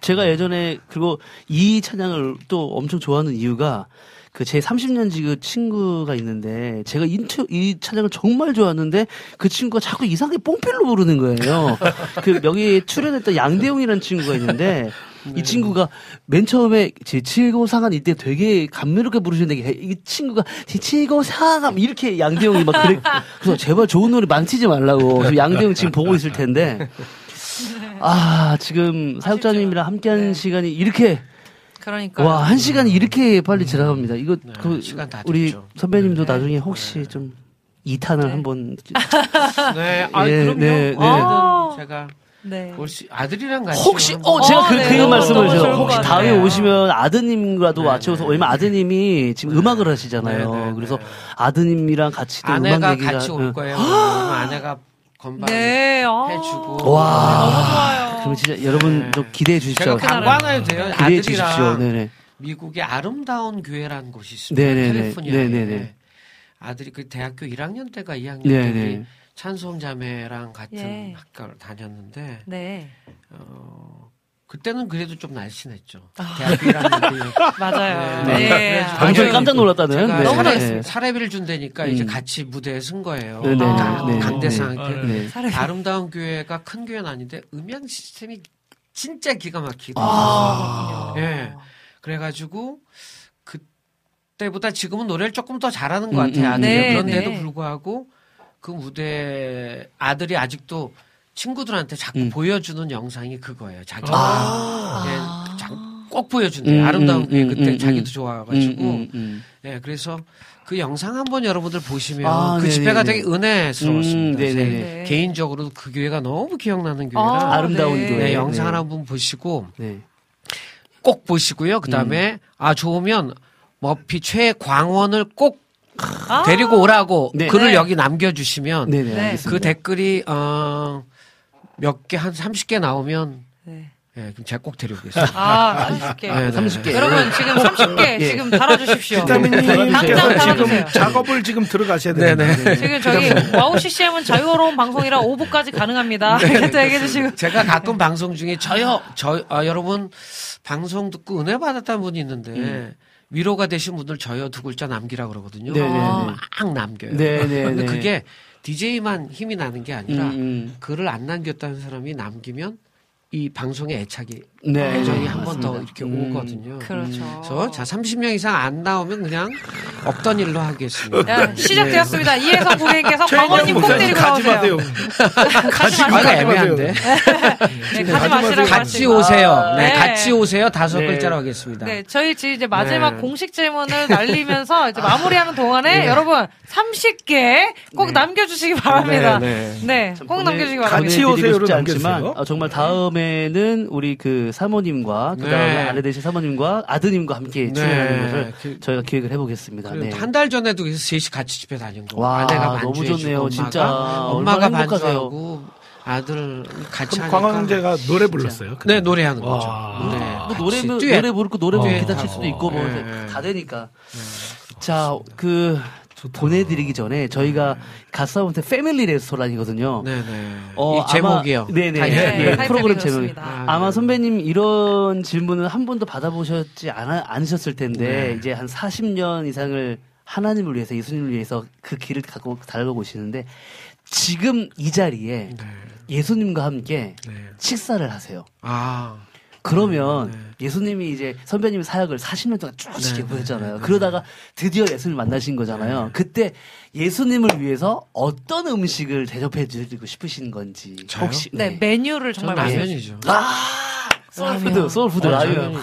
제가 예전에, 그리고 이 찬양을 또 엄청 좋아하는 이유가, 그 제 30년 지 그 친구가 있는데, 제가 인트, 이 찬양을 정말 좋아하는데, 그 친구가 자꾸 이상하게 뽕feel로 부르는 거예요. 그, 여기 출연했던 양대용이라는 친구가 있는데, 이 친구가 맨 처음에 지치고 상한 이때 되게 감미롭게 부르시는데 이 친구가 지치고 상한 이렇게 양대용이 막 그래. 그래서 제발 좋은 노래 망치지 말라고 양대용 지금 보고 있을 텐데. 아 지금 사역자님이랑 함께한 시간이 이렇게 그러니까 와 한 시간이 이렇게 빨리 지나갑니다. 이거 네, 그 시간 다 우리 됐죠. 선배님도 나중에 혹시 좀 2탄을 한번 네, 아 예, 그럼요. 네, 네. 언제든 제가 네. 올 수, 아들이랑 같이 혹시 어 제가 그, 네, 그 너무, 말씀을 것 혹시. 다음에 오시면 아드님과도 네, 맞춰서 네, 왜냐면 네. 아드님이 지금 음악을 하시잖아요. 네, 네, 그래서 네. 아드님이랑 같이 또 음악 아내가 얘기가 같이 올 응. 거예요. 아내가 건반 네, 아. 해주고 와. 너무 좋아요. 그럼 진짜 여러분 네. 좀 기대해 주십시오. 제가 해도 돼요. 기대해 주십시오. 아들이랑 네네. 미국의 아름다운 교회라는 곳이 있습니다. 네네네. 캘리포니아에 네네네. 아들이 그 대학교 1학년 때가 2학년 네네. 때이 찬송 자매랑 같은 예. 학교를 다녔는데 네. 어, 그때는 그래도 좀 날씬했죠. 아. 대학교 1학년 때 맞아요. 네. 네. 그래서 방송에 아주 깜짝 놀랐다는. 제가 네. 너무나 사례, 있습니다. 사례비를 준다니까 이제 음. 같이 무대에 쓴 거예요. 네네. 강- 네. 강대상 네. 이렇게. 네. 사례비. 아름다운 교회가 큰 교회는 아닌데 음향 시스템이 진짜 기가 막히고 아, 예. 그래가지고 그때보다 지금은 노래를 조금 더 잘하는 것 음, 같아요. 음, 아들이 네, 그런데도 네. 불구하고 그 무대 아들이 아직도 친구들한테 자꾸 음. 보여주는 영상이 그거예요. 자기 아. 예, 자- 꼭 보여준대 요. 음, 아름다운 음, 교회 음, 그때 음, 자기도 음. 좋아가지고 음, 음, 음. 예, 그래서 그 영상 한번 여러분들 보시면 아, 그 네네네. 집회가 되게 은혜스러웠습니다. 음, 네네네. 제 개인적으로 그 교회가 너무 기억나는 교회라 아, 아름다운 네. 교회. 네, 영상 네. 을 한번 보시고 네. 꼭 보시고요. 그 다음에 아 좋으면 머피 최광원을 꼭 아. 데리고 오라고 네. 글을 네. 여기 남겨주시면 네네. 네. 알겠습니다. 그 댓글이 어, 몇 개 한 30개 나오면 네. 예, 그럼 제가 꼭 데려오겠습니다. 아, 30개. 네, 네. 30개. 여러분 지금 30개 예. 지금 달아주십시오. 당장 지금 달아주세요. 작업을 지금 들어가셔야 되는데 지금 저기 와우 CCM은 자유로운 방송이라 5부까지 가능합니다. 네. 이렇게 또 얘기해 주시고. 제가 가끔 방송 중에 저요, 저, 아, 여러분, 방송 듣고 은혜 받았다는 분이 있는데, 위로가 되신 분들 저요 두 글자 남기라 그러거든요. 음. 네네네. 막 남겨요. 네네네. 근데 그게 DJ만 힘이 나는 게 아니라, 음, 음. 글을 안 남겼다는 사람이 남기면 이 방송에 애착이 네. 애정이 한번더 맞습니다. 이렇게 음. 오거든요. 그렇죠. 그래서 자 30명 이상 안 나오면 그냥 없던 일로 하겠습니다. 야, 시작되었습니다. 이혜성 고객님께서 최인영 광원님 꼭 데리고 가지 나오세요. 마세요. 가지 아, 마세요. 애매한데. 네, 가지 가지 마시라고. 같이. 오세요. 네, 네. 같이 오세요. 다섯 네. 글자로 하겠습니다. 네, 저희 이제 마지막 네. 공식 질문을 날리면서 이제 마무리하는 동안에 여러분 30개 꼭 남겨주시기 바랍니다. 네, 네, 네. 꼭 남겨주시기 같이 바랍니다. 보내드리고 오세요로 남겨주세요. 않지만 어, 정말 다음에는 우리 그 사모님과 그 다음에 네. 아내 되신 사모님과 아드님과 함께 출연하는 네. 것을 그- 저희가 기획을 해보겠습니다. 네. 한달 전에도 그래서 셋이 같이 집에 다닌 거. 와, 아내가 너무 좋네요, 엄마가, 진짜. 엄마가. 반주하고 아들 같이. 광왕제가 노래 불렀어요. 네 노래하는 와. 거죠. 네. 뭐 노래 같이 노래. 부르고 노래 어. 기타 칠 수도 있고 뭐 네. 다 되니까. 자, 그 보내드리기 전에 저희가 갓사운트 패밀리 레스토랑이거든요. 네네. 어, 이 제목이요. 아마, 네네. 타이틀. 네, 예, 타이틀이 프로그램 제목이. 아, 아마 네. 선배님 이런 질문을 한 번도 받아보셨지 않아, 않으셨을 텐데 네. 이제 한 40년 이상을 하나님을 위해서 예수님을 위해서 그 길을 갖고 달고 오시는데 지금 이 자리에 네. 예수님과 함께 네. 식사를 하세요. 아. 그러면 네. 예수님이 이제 선배님의 사역을 40년 동안 쭉 네, 지켜보셨잖아요. 네, 네. 그러다가 드디어 예수님을 만나신 거잖아요. 그때 예수님을 위해서 어떤 음식을 대접해 드리고 싶으신 건지 저요? 혹시 네, 메뉴를 정말 라면이죠. 아 soul food soul food 어, 라면. 네.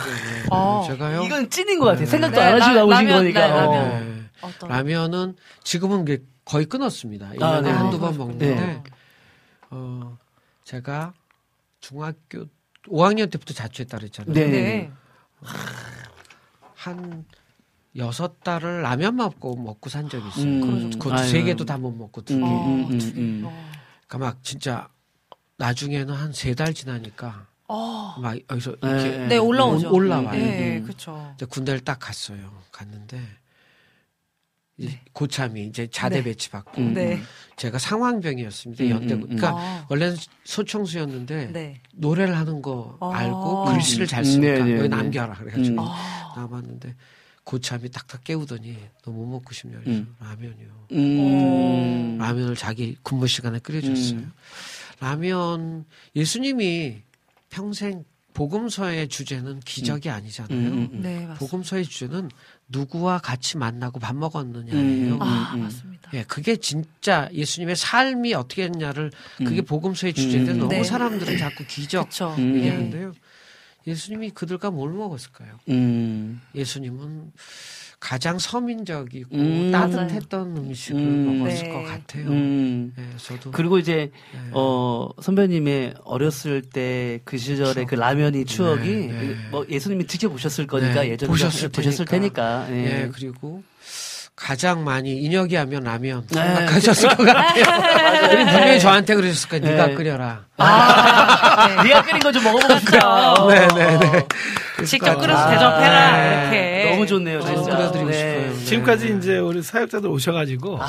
어. 제가요. 이건 찐인 것 같아요. 생각도 네, 안 하시고 라- 나오신 라면, 거니까. 네, 어. 라면. 네. 어떤 라면은 지금은 이게 거의 끊었습니다. 1년에 아, 네. 한두 번 아, 먹는데, 네. 어, 제가 중학교 5학년 때부터 자취했다 그랬잖아요. 네. 네. 한 여섯 달을 라면만 먹고 먹고 산 적이 있어요. 음, 그것도 아유. 세 개도 다 못 먹고 두 개. 음, 어, 음, 음, 두 개. 음. 어. 그러니까 막 진짜 나중에는 한 세 달 지나니까 어. 막 여기서 네. 이렇게 네, 올라오죠. 올- 올라와요. 네, 음. 그렇죠. 군대를 딱 갔어요. 갔는데 이제 고참이 이제 자대 네. 배치 받고 음. 네. 제가 상황병이었습니다. 음, 연대 음, 음. 그러니까 아. 원래는 소총수였는데 네. 노래를 하는 거 아. 알고 글씨를 잘 음, 쓰니까 네, 네, 여기 네. 남겨라 그래가지고 음. 아. 남았는데 고참이 딱딱 깨우더니 너 뭐 먹고 싶냐 그래서 음. 라면이요. 음. 라면을 자기 근무 시간에 끓여줬어요. 음. 라면 예수님이 평생 복음서의 주제는 기적이 아니잖아요. 음, 음. 네, 맞습니다. 복음서의 주제는 누구와 같이 만나고 밥 먹었느냐예요. 음, 아, 음. 맞습니다. 예, 그게 진짜 예수님의 삶이 어떻게 했냐를 그게 음. 복음서의 주제인데 음. 너무 네. 사람들은 자꾸 기적. 음. 예. 얘기하는데요. 예 수님이 그들과 뭘 먹었을까요? 음. 예수님은 가장 서민적이고 음. 따뜻했던 음식을 음. 먹었을 네. 것 같아요. 음. 예, 저도 그리고 이제 예. 어 선배님의 어렸을 때 그 시절의. 그 라면이 추억이 네, 네. 뭐 예수님이 거니까 네, 예전에 보셨을 보셨을 테니까, 예. 예, 그리고 가장 많이 인혁이 하면 라면 네. 생각하셨을 것 같아요. 분명히 저한테 그러셨을 거예요. 네가 네. 끓여라. 아, 네 가 끓인 거 좀 먹어보고 싶다. 어. 네, 네, 네. 네. 직접 끓여서 아, 대접해라. 네. 이렇게. 너무 좋네요, 진짜. 끓여드리고 네. 싶어요. 네. 지금까지 이제 우리 사역자들 오셔가지고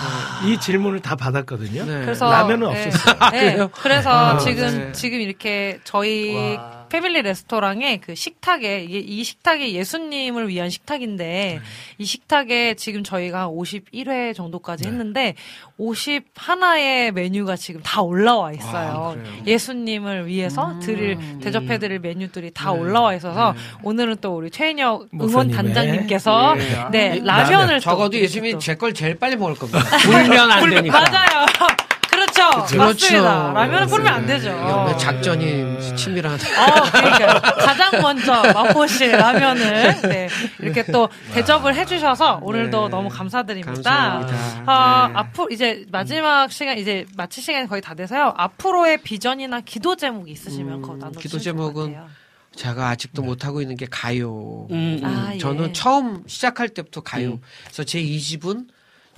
이 질문을 다 받았거든요. 네. 그래서 라면은 네. 없었어요. 네. 그래요? 그래서 아, 지금 네. 지금 이렇게 저희 와. 패밀리 레스토랑에 그 식탁에 이게 이 식탁이 예수님을 위한 식탁인데 이 식탁에 지금 저희가 51회 정도까지 했는데 51의 메뉴가 지금 다 올라와 있어요. 아? 예수님을 위해서 드릴 대접해 드릴 메뉴들이 다 네. 올라와 있어서 네. 오늘은 또 우리 최인혁 응원 단장님께서 예. 네, 네. 라면을 또 적어도 예수님이 또. 제걸 제일 빨리 먹을 겁니다. 불면 안 되니까. 맞아요. 그렇죠. 맞습니다. 라면은 뿌리면 안 되죠. 이거 작전이 치밀한. 어, 그러니까 가장 먼저 맛보실 라면을 네, 이렇게 또 대접을 해주셔서 오늘도 네. 너무 감사드립니다. 감사합니다. 아, 네. 앞으로 이제 마지막 시간 이제 마칠 시간이 거의 다 돼서요. 앞으로의 비전이나 기도 제목이 있으시면 음, 그거 나눠 기도 제목은 같아요. 제가 아직도 못하고 있는 게 가요. 음, 음. 아, 예. 저는 처음 시작할 때부터 가요. 음. 그래서 제 2집은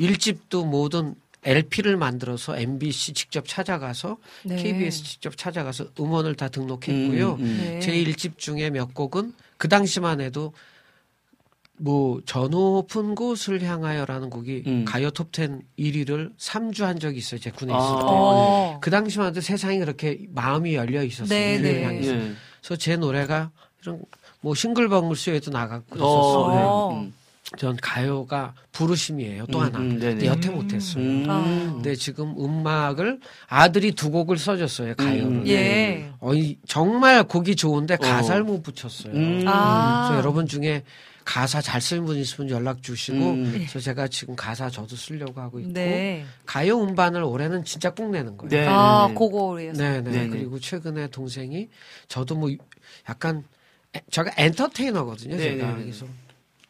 1집도 모든 LP를 만들어서 MBC 직접 찾아가서 네. KBS 직접 찾아가서 음원을 다 등록했고요. 음, 음. 네. 제 1집 중에 몇 곡은 그 당시만 해도 뭐 저 높은 곳을 향하여라는 곡이 음. 가요 톱10 1위를 3주 한 적이 있어요. 제 군에 아. 있을 때. 어. 그 당시만 해도 세상이 그렇게 마음이 열려 있었어요. 네, 네. 향해서. 예. 그래서 제 노래가 이런 뭐 싱글벙글 쇼에도 나갔고 어, 그랬었어요. 어. 네. 음. 전 가요가 부르심이에요. 또 음, 하나. 음. 근데 여태 못했어요. 음. 아. 근데 지금 음악을 아들이 두 곡을 써줬어요. 가요를. 음, 예. 어, 이- 정말 곡이 좋은데 가사를 못 붙였어요. 음. 아. 그래서 여러분 중에 가사 잘 쓰는 분 있으면 연락 주시고 음. 그래서 제가 지금 가사 저도 쓰려고 하고 있고 네. 가요 음반을 올해는 진짜 꼭 내는 거예요. 네. 아, 네. 그거를 위해서. 네네. 네네. 그리고 최근에 동생이 저도 뭐 약간 에- 제가 엔터테이너거든요. 제가. 그래서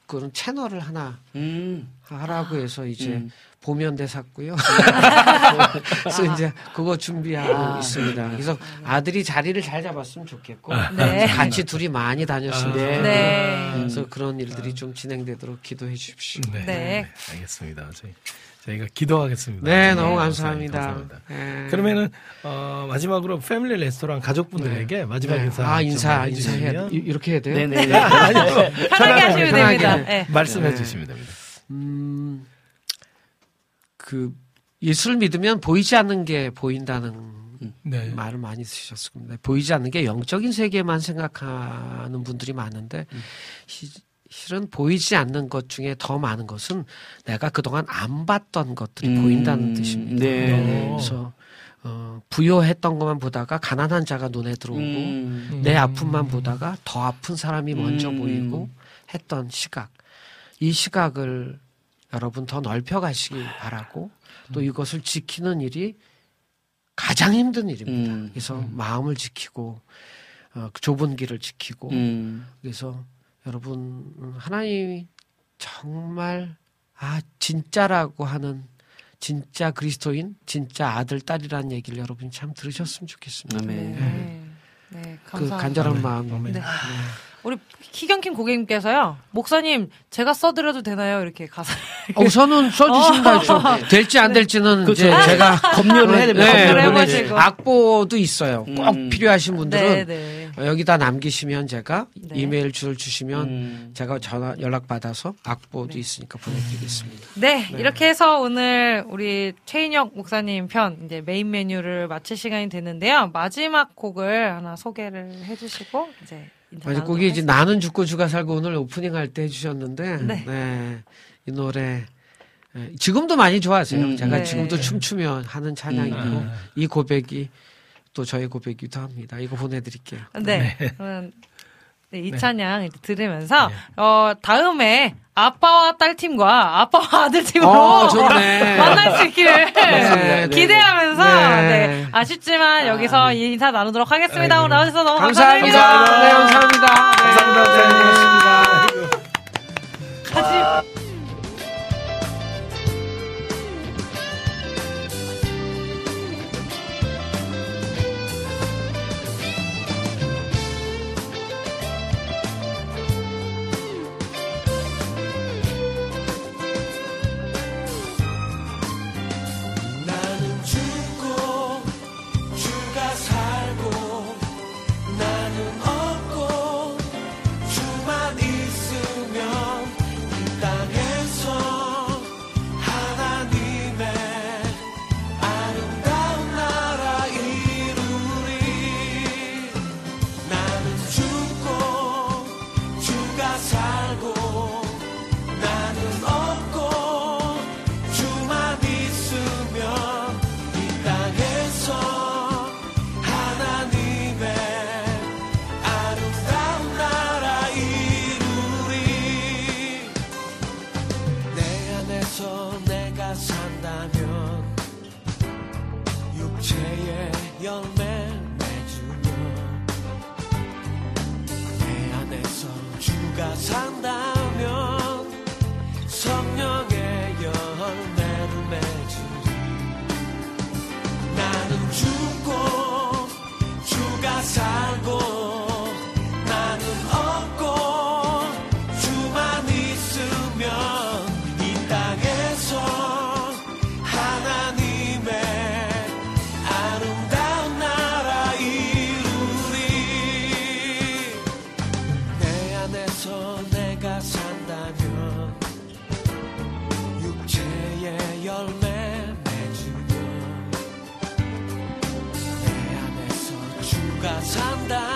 그런 채널을 하나 음. 하라고 해서 이제 음. 보면대 샀고요. 그래서 이제 그거 준비하고 아. 있습니다. 그래서 아들이 자리를 잘 잡았으면 좋겠고 네. 같이 둘이 많이 다녔으면 아. 좋겠고 네. 그래서 그런 일들이 좀 진행되도록 기도해 주십시오. 네. 네. 알겠습니다. 저희, 저희가 기도하겠습니다. 네, 너무 목사님, 감사합니다. 감사합니다. 네. 그러면은 어, 마지막으로 패밀리 레스토랑 가족분들에게 마지막 네. 인사 아좀 인사 이- 이렇게 해야 돼요? 네네. 아니요. 편하게 하시면 편하게. 됩니다. 네. 말씀해 네. 주시면 됩니다. 음, 그 예수를 믿으면 보이지 않는 게 보인다는 네. 말을 많이 쓰셨을 겁니다. 보이지 않는 게 영적인 세계만 생각하는 분들이 많은데 시- 실은 보이지 않는 것 중에 더 많은 것은 내가 그동안 안 봤던 것들이 음, 보인다는 뜻입니다. 네. 그래서 어, 부여했던 것만 보다가 가난한 자가 눈에 들어오고 음. 내 아픔만 보다가 더 아픈 사람이 먼저 음. 보이고 했던 시각. 이 시각을 여러분 더 넓혀 가시기 바라고 또 이것을 지키는 일이 가장 힘든 일입니다. 음. 그래서 마음을 지키고 어, 그 좁은 길을 지키고 음. 그래서 여러분 음, 하나님이 정말 아 진짜라고 하는 진짜 그리스도인 진짜 아들 딸이라는 얘기를 여러분이 참 들으셨으면 좋겠습니다. 아멘. 네. 네, 그 감사합니다. 간절한 마음. 네. 우리 희경킴 고객님께서요, 목사님, 제가 써드려도 되나요? 이렇게 가사. 어, 우선은 써주시면 되죠. 될지 안 될지는 그렇죠. 이제 제가 검열을 해야 됩니다. 네, 검열을 보내주- 해가지고. 악보도 있어요. 꼭 음. 필요하신 분들은 네, 네. 어, 여기다 남기시면 제가 네. 이메일 주소를 주시면 음. 제가 전화 연락 받아서 악보도 있으니까 보내드리겠습니다. 네, 이렇게 해서 오늘 우리 최인혁 목사님 편 이제 메인 메뉴를 마칠 시간이 됐는데요. 마지막 곡을 하나 소개를 해주시고 이제 아니 거기 이제. 나는 죽고 주가 살고 오늘 오프닝 할 때 해주셨는데 네. 네. 이 노래 예, 지금도 많이 좋아하세요. 음, 제가 네. 지금도 춤추며 하는 찬양이고 음. 이 고백이 또 저의 고백이기도 합니다. 이거 보내드릴게요. 네, 그러면 네, 이 찬양 이제 들으면서 어 다음에 아빠와 딸 팀과 아빠와 아들 팀으로 어. 만날 수 있기를 네, 기대하면서 네. 네. 아쉽지만 여기서 인사 나누도록 하겠습니다. 오늘 나와주셔서 너무 감사합니다. 네, 감사합니다. 감사합니다, 네, 목사님. 고맙습니다. 가지. 산다.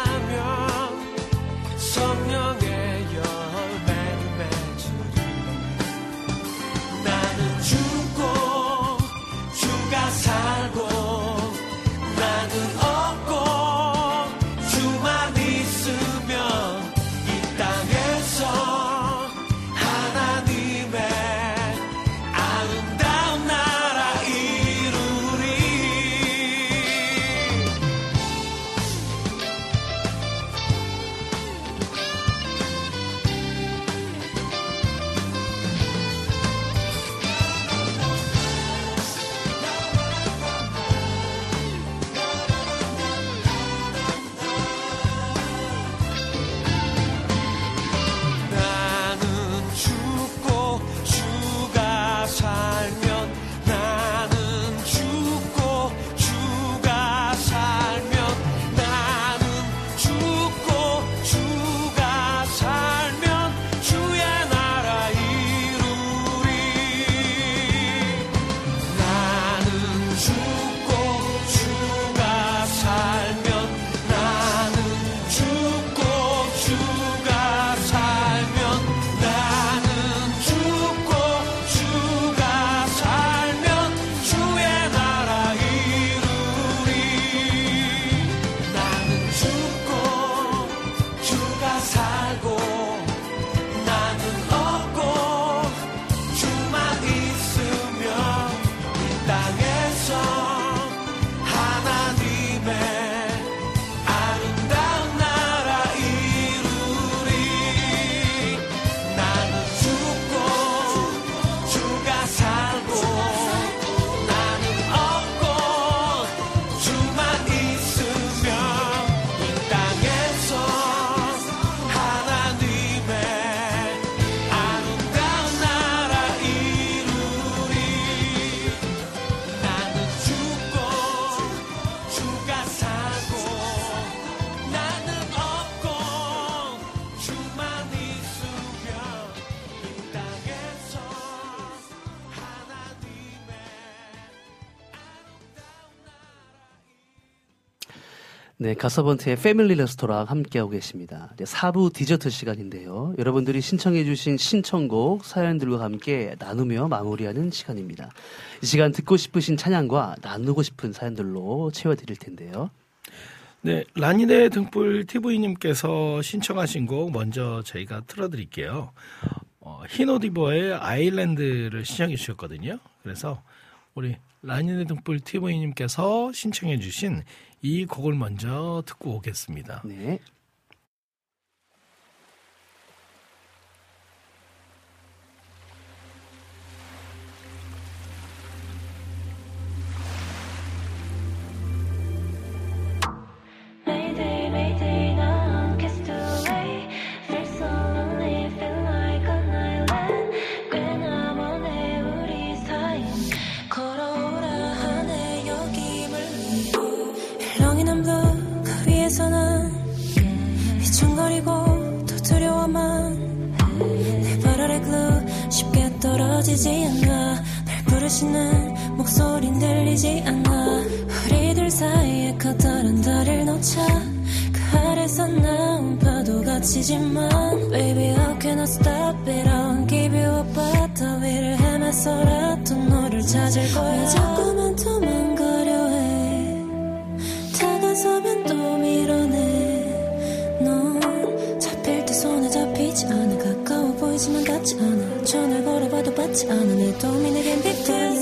네, 가서번트의 패밀리 레스토랑 함께하고 계십니다. 이제 4부 디저트 시간인데요. 여러분들이 신청해주신 신청곡 사연들과 함께 나누며 마무리하는 시간입니다. 이 시간 듣고 싶으신 찬양과 나누고 싶은 사연들로 채워드릴 텐데요. 네, 라니네 등불 TV님께서 신청하신 곡 먼저 저희가 틀어드릴게요. 어, 흰옷이버의 아일랜드를 신청해 주셨거든요. 그래서 우리 라니네 등불 TV님께서 신청해 주신 이 곡을 먼저 듣고 오겠습니다. 네. 떨어지지 않아. 날 부르시는 목소린 들리지 않아. 우리들 사이에 커다란 다리를 놓자. 그 아래서 나온 파도가 치지만 Baby how can I stop it I won't give you up 바다 위를 헤매서라도 너를 찾을 거야 왜 자꾸만 도망가려 해 다가서면 또 밀어내 넌 잡힐 때 손에 잡히지 않아 보이지만 닿지 않아. 전화 걸어봐도 받지 않아. 내 도움이 내겐 비틀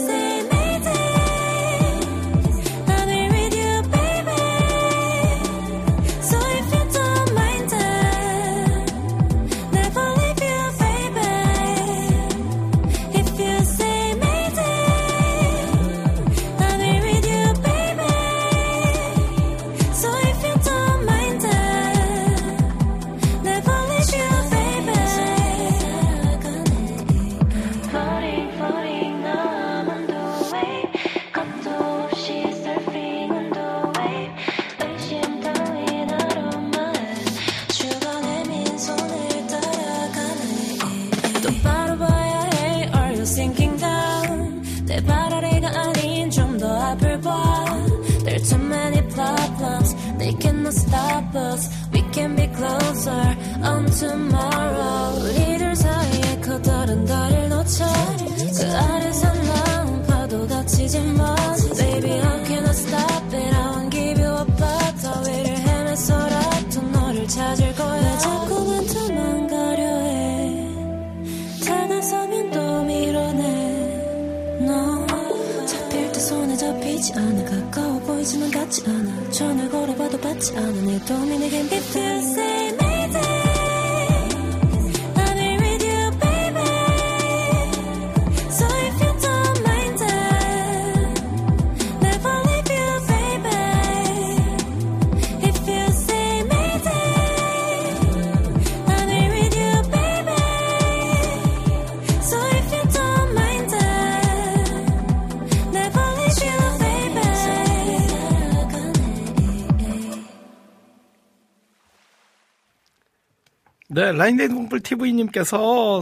라인데이 등불 TV님께서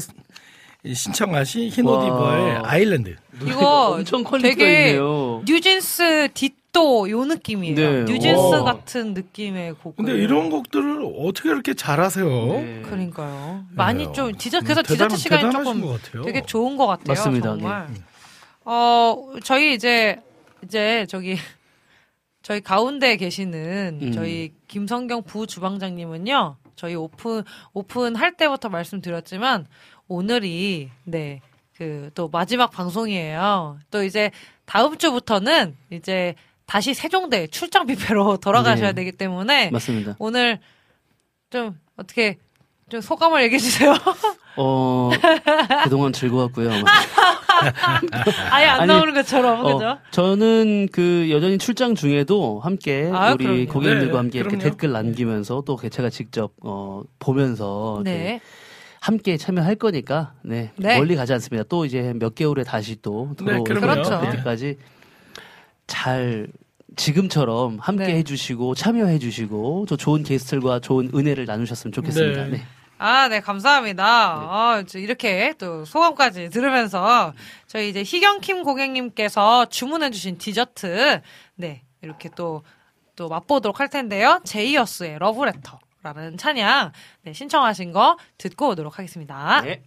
신청하신 흰옷이버의 와. Island. 이거 엄청 퀄리티가 되게 있네요. 뉴진스 뒷도 요 느낌이에요. 네. 뉴진스 와. 같은 느낌의 곡. 근데 이런 곡들을 어떻게 이렇게 잘하세요? 네. 그러니까요. 많이 네. 좀 디저 음, 그래서 대단- 디저트 시간이 조금. 되게 좋은 것 같아요. 맞습니다. 정말. 어 저희 이제 이제 저기 저희 가운데 계시는 음. 저희 김성경 부주방장님은요. 저희 오픈 오픈 할 때부터 말씀드렸지만 오늘이 네. 그 또 마지막 방송이에요. 또 이제 다음 주부터는 이제 다시 세종대 출장 뷔페로 돌아가셔야 네. 되기 때문에 맞습니다. 오늘 좀 어떻게 좀 소감을 얘기해 주세요. 어, 그동안 즐거웠고요. 아예 안 아니, 나오는 것처럼 어, 그죠? 저는 그 여전히 출장 중에도 함께 아, 우리 그럼요. 고객님들과 네, 함께 이렇게 그럼요. 댓글 남기면서 또 제가 직접 어, 보면서 네. 함께 참여할 거니까 네, 네. 멀리 가지 않습니다. 또 이제 몇 개월에 다시 또 네, 돌아올 그럼요. 거니까 그렇죠. 그때까지 잘 지금처럼 함께 네. 해주시고 참여해주시고 저 좋은 게스트들과 좋은 은혜를 나누셨으면 좋겠습니다. 네. 네. 아, 네, 감사합니다. 아, 저 이렇게 또 소감까지 들으면서 저희 이제 희경킴 고객님께서 주문해주신 디저트, 네, 이렇게 또 또 맛보도록 할 텐데요. 제이어스의 러브레터라는 찬양 네, 신청하신 거 듣고 오도록 하겠습니다. 네.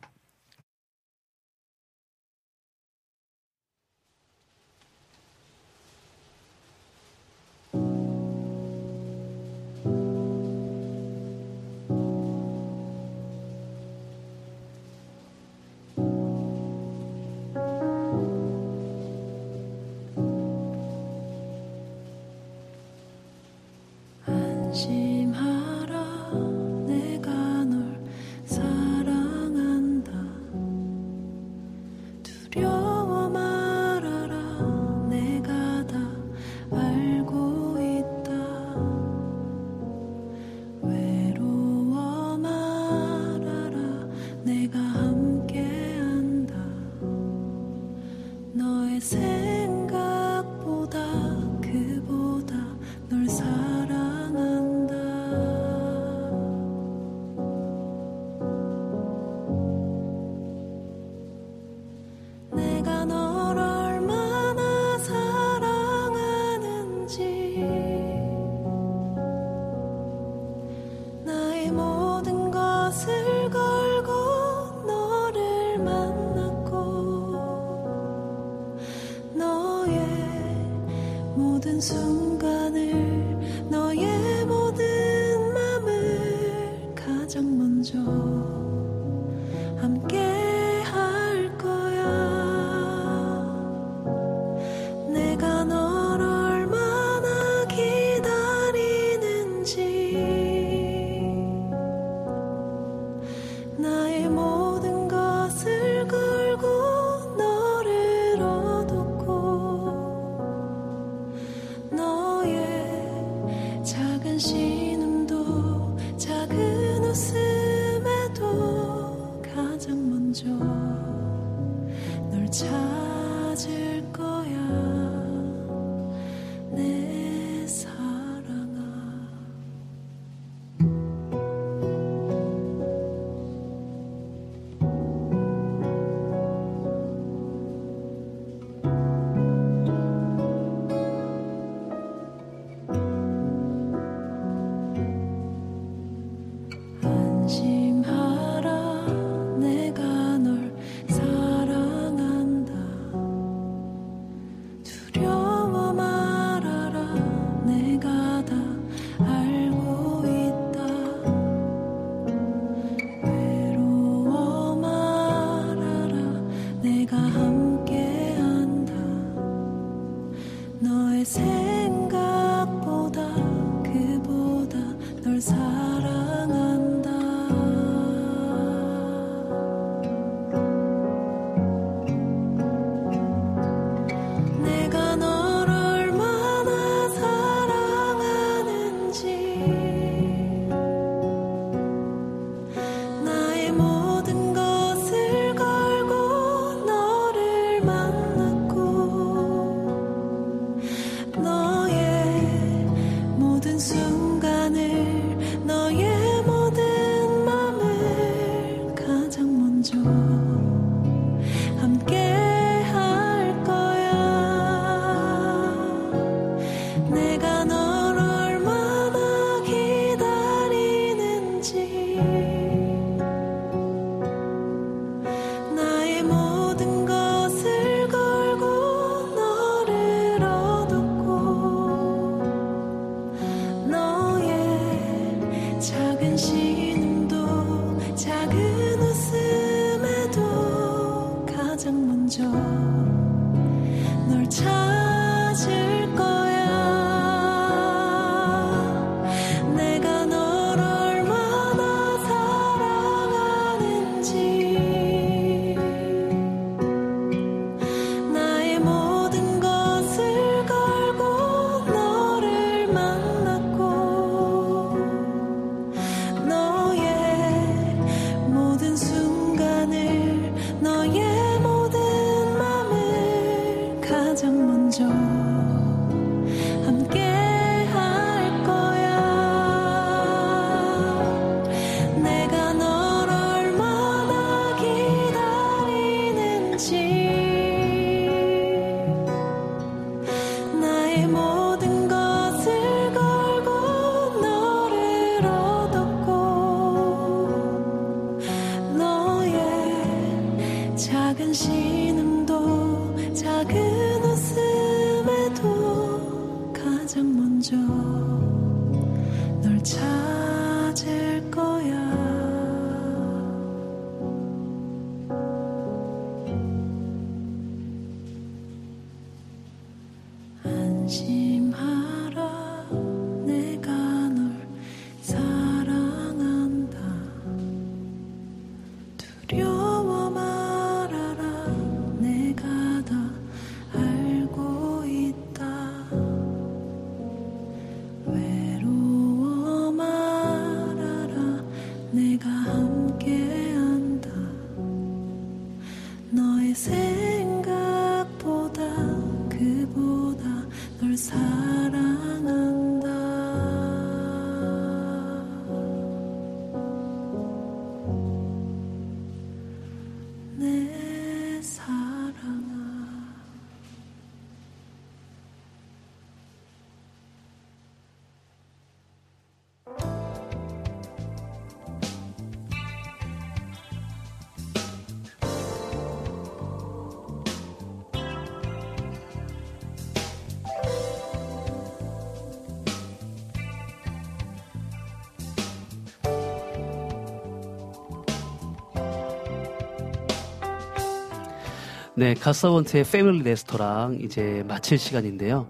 네, 가서원트의 패밀리 레스토랑 이제 마칠 시간인데요.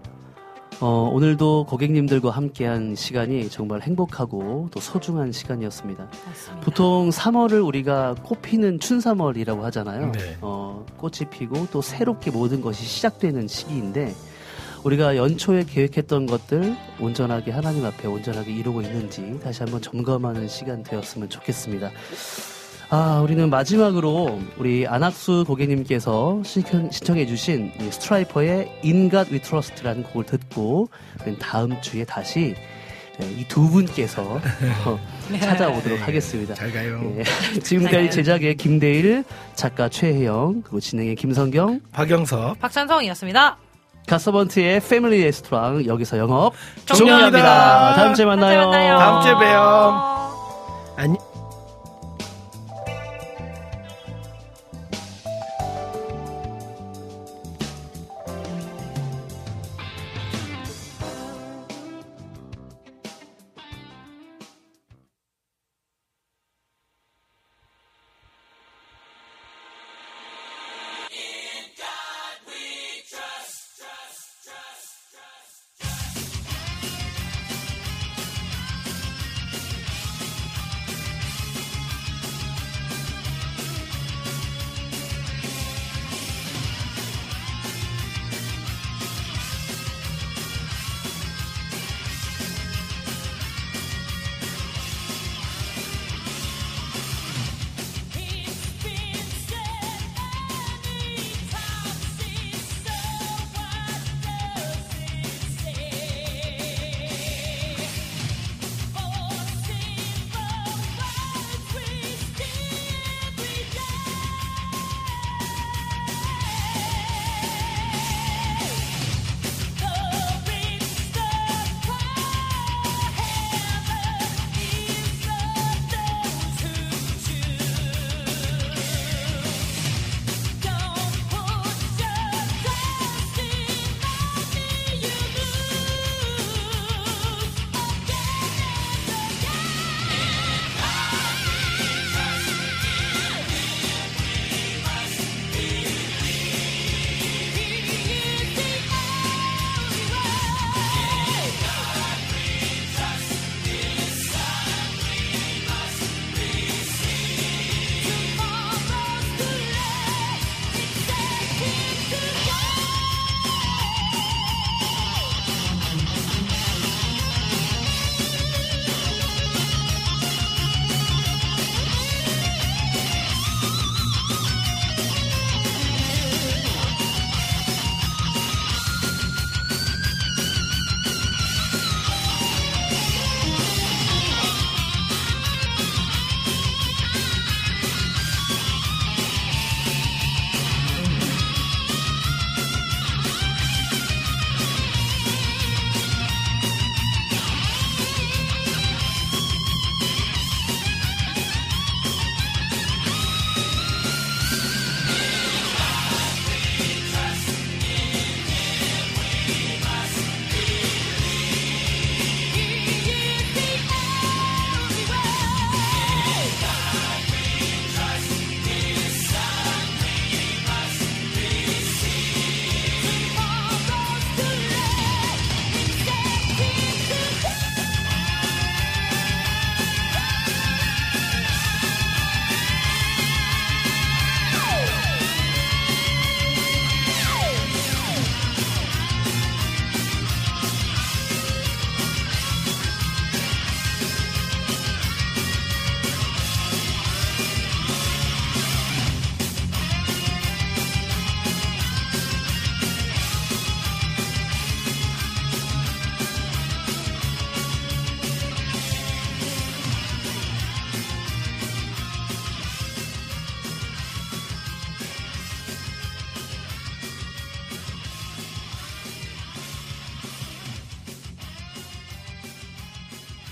어, 오늘도 고객님들과 함께한 시간이 정말 행복하고 또 소중한 시간이었습니다. 보통 3월을 우리가 꽃 피는 춘삼월이라고 하잖아요. 네. 어, 꽃이 피고 또 새롭게 모든 것이 시작되는 시기인데 우리가 연초에 계획했던 것들 온전하게 하나님 앞에 온전하게 이루고 있는지 다시 한번 점검하는 시간 되었으면 좋겠습니다. 아, 우리는 마지막으로 우리 안학수 고객님께서 신청, 신청해주신 이 스트라이퍼의 In God We Trust라는 곡을 듣고 우리는 다음 주에 다시 이 두 분께서 어, 찾아오도록 하겠습니다. 잘 가요. 예. 지금까지 제작의 김대일, 작가 최혜영, 그리고 진행의 김성경, 박영섭, 박찬성이었습니다. 가서번트의 패밀리 레스토랑 여기서 영업 종료합니다. 다음 주에 만나요. 다음 주에 만나요. 다음 주에 봬요. 안녕.